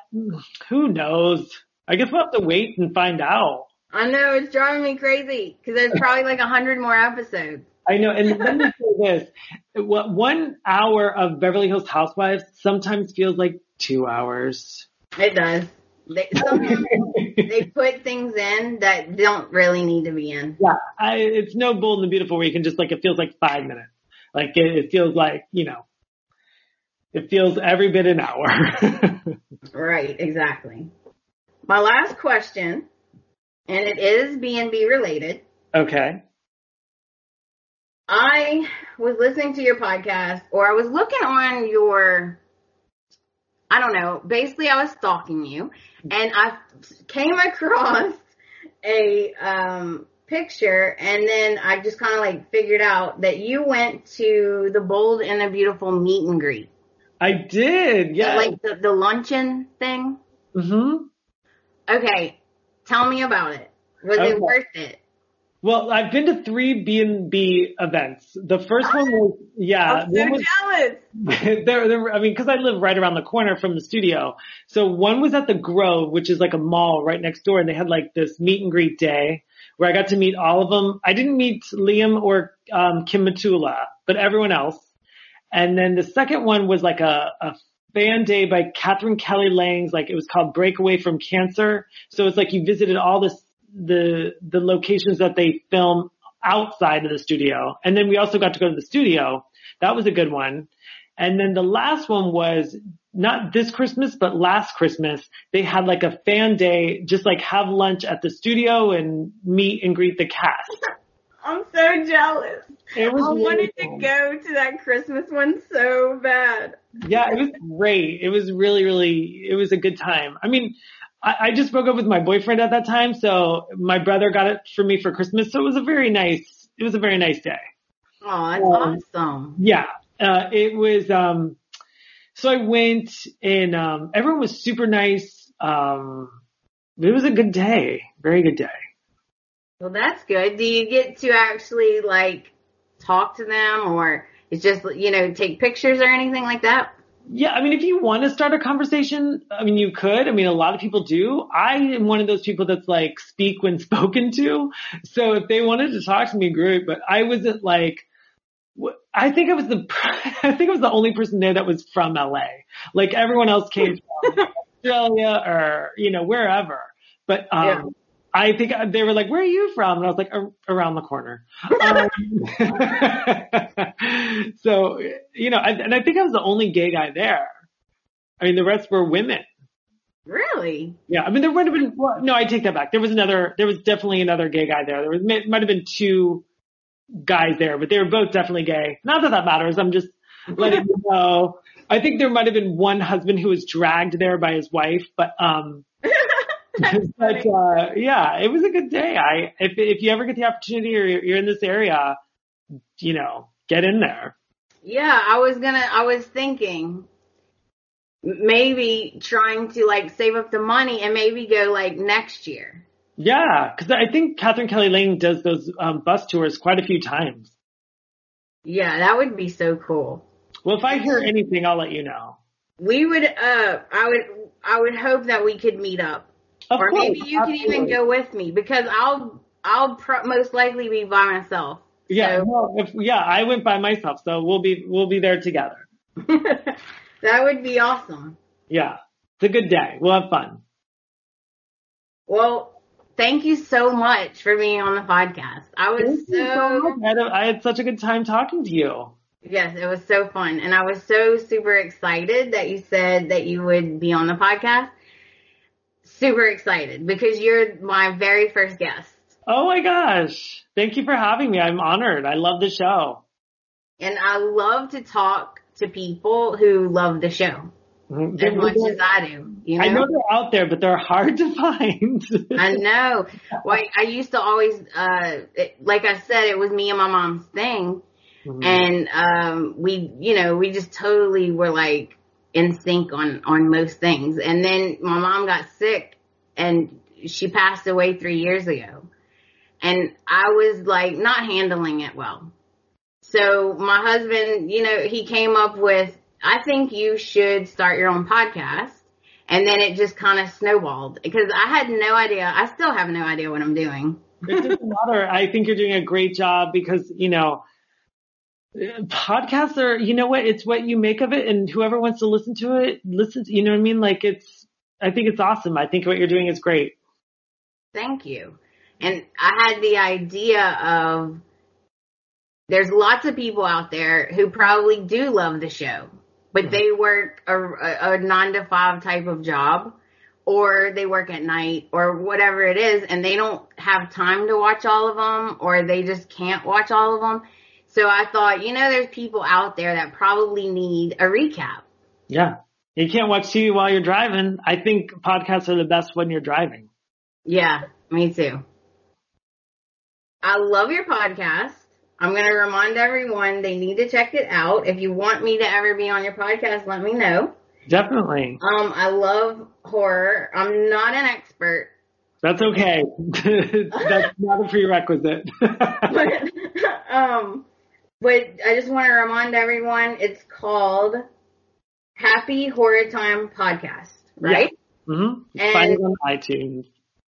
who knows? I guess we'll have to wait and find out. I know, it's driving me crazy because there's probably like a hundred more episodes. I know, and let me say this: what one hour of Beverly Hills Housewives sometimes feels like two hours. It does. They, sometimes they put things in that don't really need to be in. Yeah, I, it's no Bold and Beautiful where you can just like it feels like five minutes. Like it, it feels like you know, it feels every bit an hour. Right, exactly. My last question, and it is B and B related. okay. I was listening to your podcast, or I was looking on your, I don't know. Basically, I was stalking you, and I came across a um, picture, and then I just kind of like figured out that you went to the Bold and the Beautiful meet and greet, I did, yeah. like the, the luncheon thing. Hmm Okay, tell me about it. Was Okay. it worth it? Well, I've been to three B and B events. The first one was, yeah, I'm so was, jealous. there, there, I mean, cause I live right around the corner from the studio. So one was at the Grove, which is like a mall right next door, and they had like this meet and greet day where I got to meet all of them. I didn't meet Liam or um, Kim Matula, but everyone else. And then the second one was like a, a fan day by Katherine Kelly Lang's, like it was called Breakaway from Cancer. So it's like you visited all this, the, the locations that they film outside of the studio. And then we also got to go to the studio. That was a good one. And then the last one was not this Christmas, but last Christmas. They had like a fan day, just like have lunch at the studio and meet and greet the cast. I'm so jealous. I really wanted fun. to go to that Christmas one so bad. Yeah, it was great. It was really, really, it was a good time. I mean, I, I just broke up with my boyfriend at that time, so my brother got it for me for Christmas, so it was a very nice, it was a very nice day. Oh, that's Um, awesome. Yeah, uh, it was, um, so I went and, um, everyone was super nice. Um, it was a good day, very good day. Well, that's good. Do you get to actually like talk to them or it's just, you know, take pictures or anything like that? Yeah, I mean, if you want to start a conversation, I mean, you could. I mean, a lot of people do. I am one of those people that's like speak when spoken to. So if they wanted to talk to me, great. But I wasn't like, I think I was the, I think I was the only person there that was from LA. Like everyone else came from Australia or, you know, wherever. But, um. I think they were like, where are you from? And I was like, around the corner. Um, so, you know, I, and I think I was the only gay guy there. I mean, the rest were women. Really? Yeah, I mean, there would have been. Well, no, I take that back. There was another. There was definitely another gay guy there. There was might have been two guys there, but they were both definitely gay. Not that that matters. I'm just letting you know. I think there might have been one husband who was dragged there by his wife, but um, but uh, yeah, it was a good day. I if if you ever get the opportunity or you're, you're in this area, you know, get in there. Yeah, I was gonna, I was thinking maybe trying to like save up the money and maybe go like next year. Yeah, because I think Katherine Kelly Lang does those um, bus tours quite a few times. Yeah, that would be so cool. Well, if I hear anything, I'll let you know. We would, uh, I would, I would hope that we could meet up. Of or course, maybe you can even go with me because I'll, I'll pro- most likely be by myself. Yeah, So- no, if, yeah, I went by myself, so we'll be we'll be there together. that would be awesome. Yeah, it's a good day. We'll have fun. Well, thank you so much for being on the podcast. I was so so, I had, a, I had such a good time talking to you. yes, it was so fun. And I was so super excited that you said that you would be on the podcast. Super excited because you're my very first guest. Oh my gosh! Thank you for having me. I'm honored. I love the show. And I love to talk to people who love the show Mhm. as much as I do. You know? I know they're out there, but they're hard to find. I know. Like I used to always, uh, it, like I said, it was me and my mom's thing, Mhm. and um, we, you know, we just totally were like in sync on on most things. And then my mom got sick, and she passed away three years ago, and I was like not handling it well. So my husband, you know, he came up with, I think you should start your own podcast. And then it just kind of snowballed because I had no idea. I still have no idea what I'm doing. it doesn't matter. I think you're doing a great job because, you know, podcasts are, you know what, it's what you make of it and whoever wants to listen to it, listens, you know what I mean? Like it's, I think it's awesome. I think what you're doing is great. Thank you. And I had the idea of there's lots of people out there who probably do love the show, but they work a, a, a nine to five type of job or they work at night or whatever it is and they don't have time to watch all of them or they just can't watch all of them. So I thought, you know, there's people out there that probably need a recap. Yeah. You can't watch TV while you're driving. I think podcasts are the best when you're driving. Yeah, me too. I love your podcast. I'm going to remind everyone they need to check it out. If you want me to ever be on your podcast, let me know. Definitely. Um, I love horror. I'm not an expert, That's okay. That's not a prerequisite. but, um, but I just want to remind everyone it's called Happy Horror Time Podcast, right? hmm And- Find it on iTunes.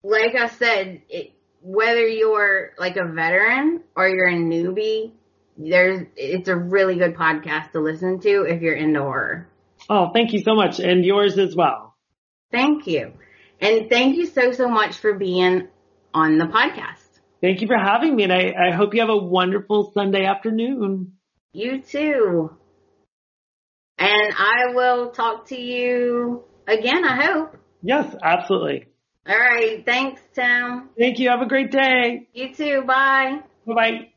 like I said, it, whether you're like a veteran or you're a newbie, there's it's a really good podcast to listen to if you're into horror. Oh, thank you so much. And yours as well. Thank you. And thank you so so much for being on the podcast. Thank you for having me. And I, I hope you have a wonderful Sunday afternoon. You too. And I will talk to you again, I hope. Yes, absolutely. All right. Thanks, Tim. Thank you. Have a great day. You too. Bye. Bye bye.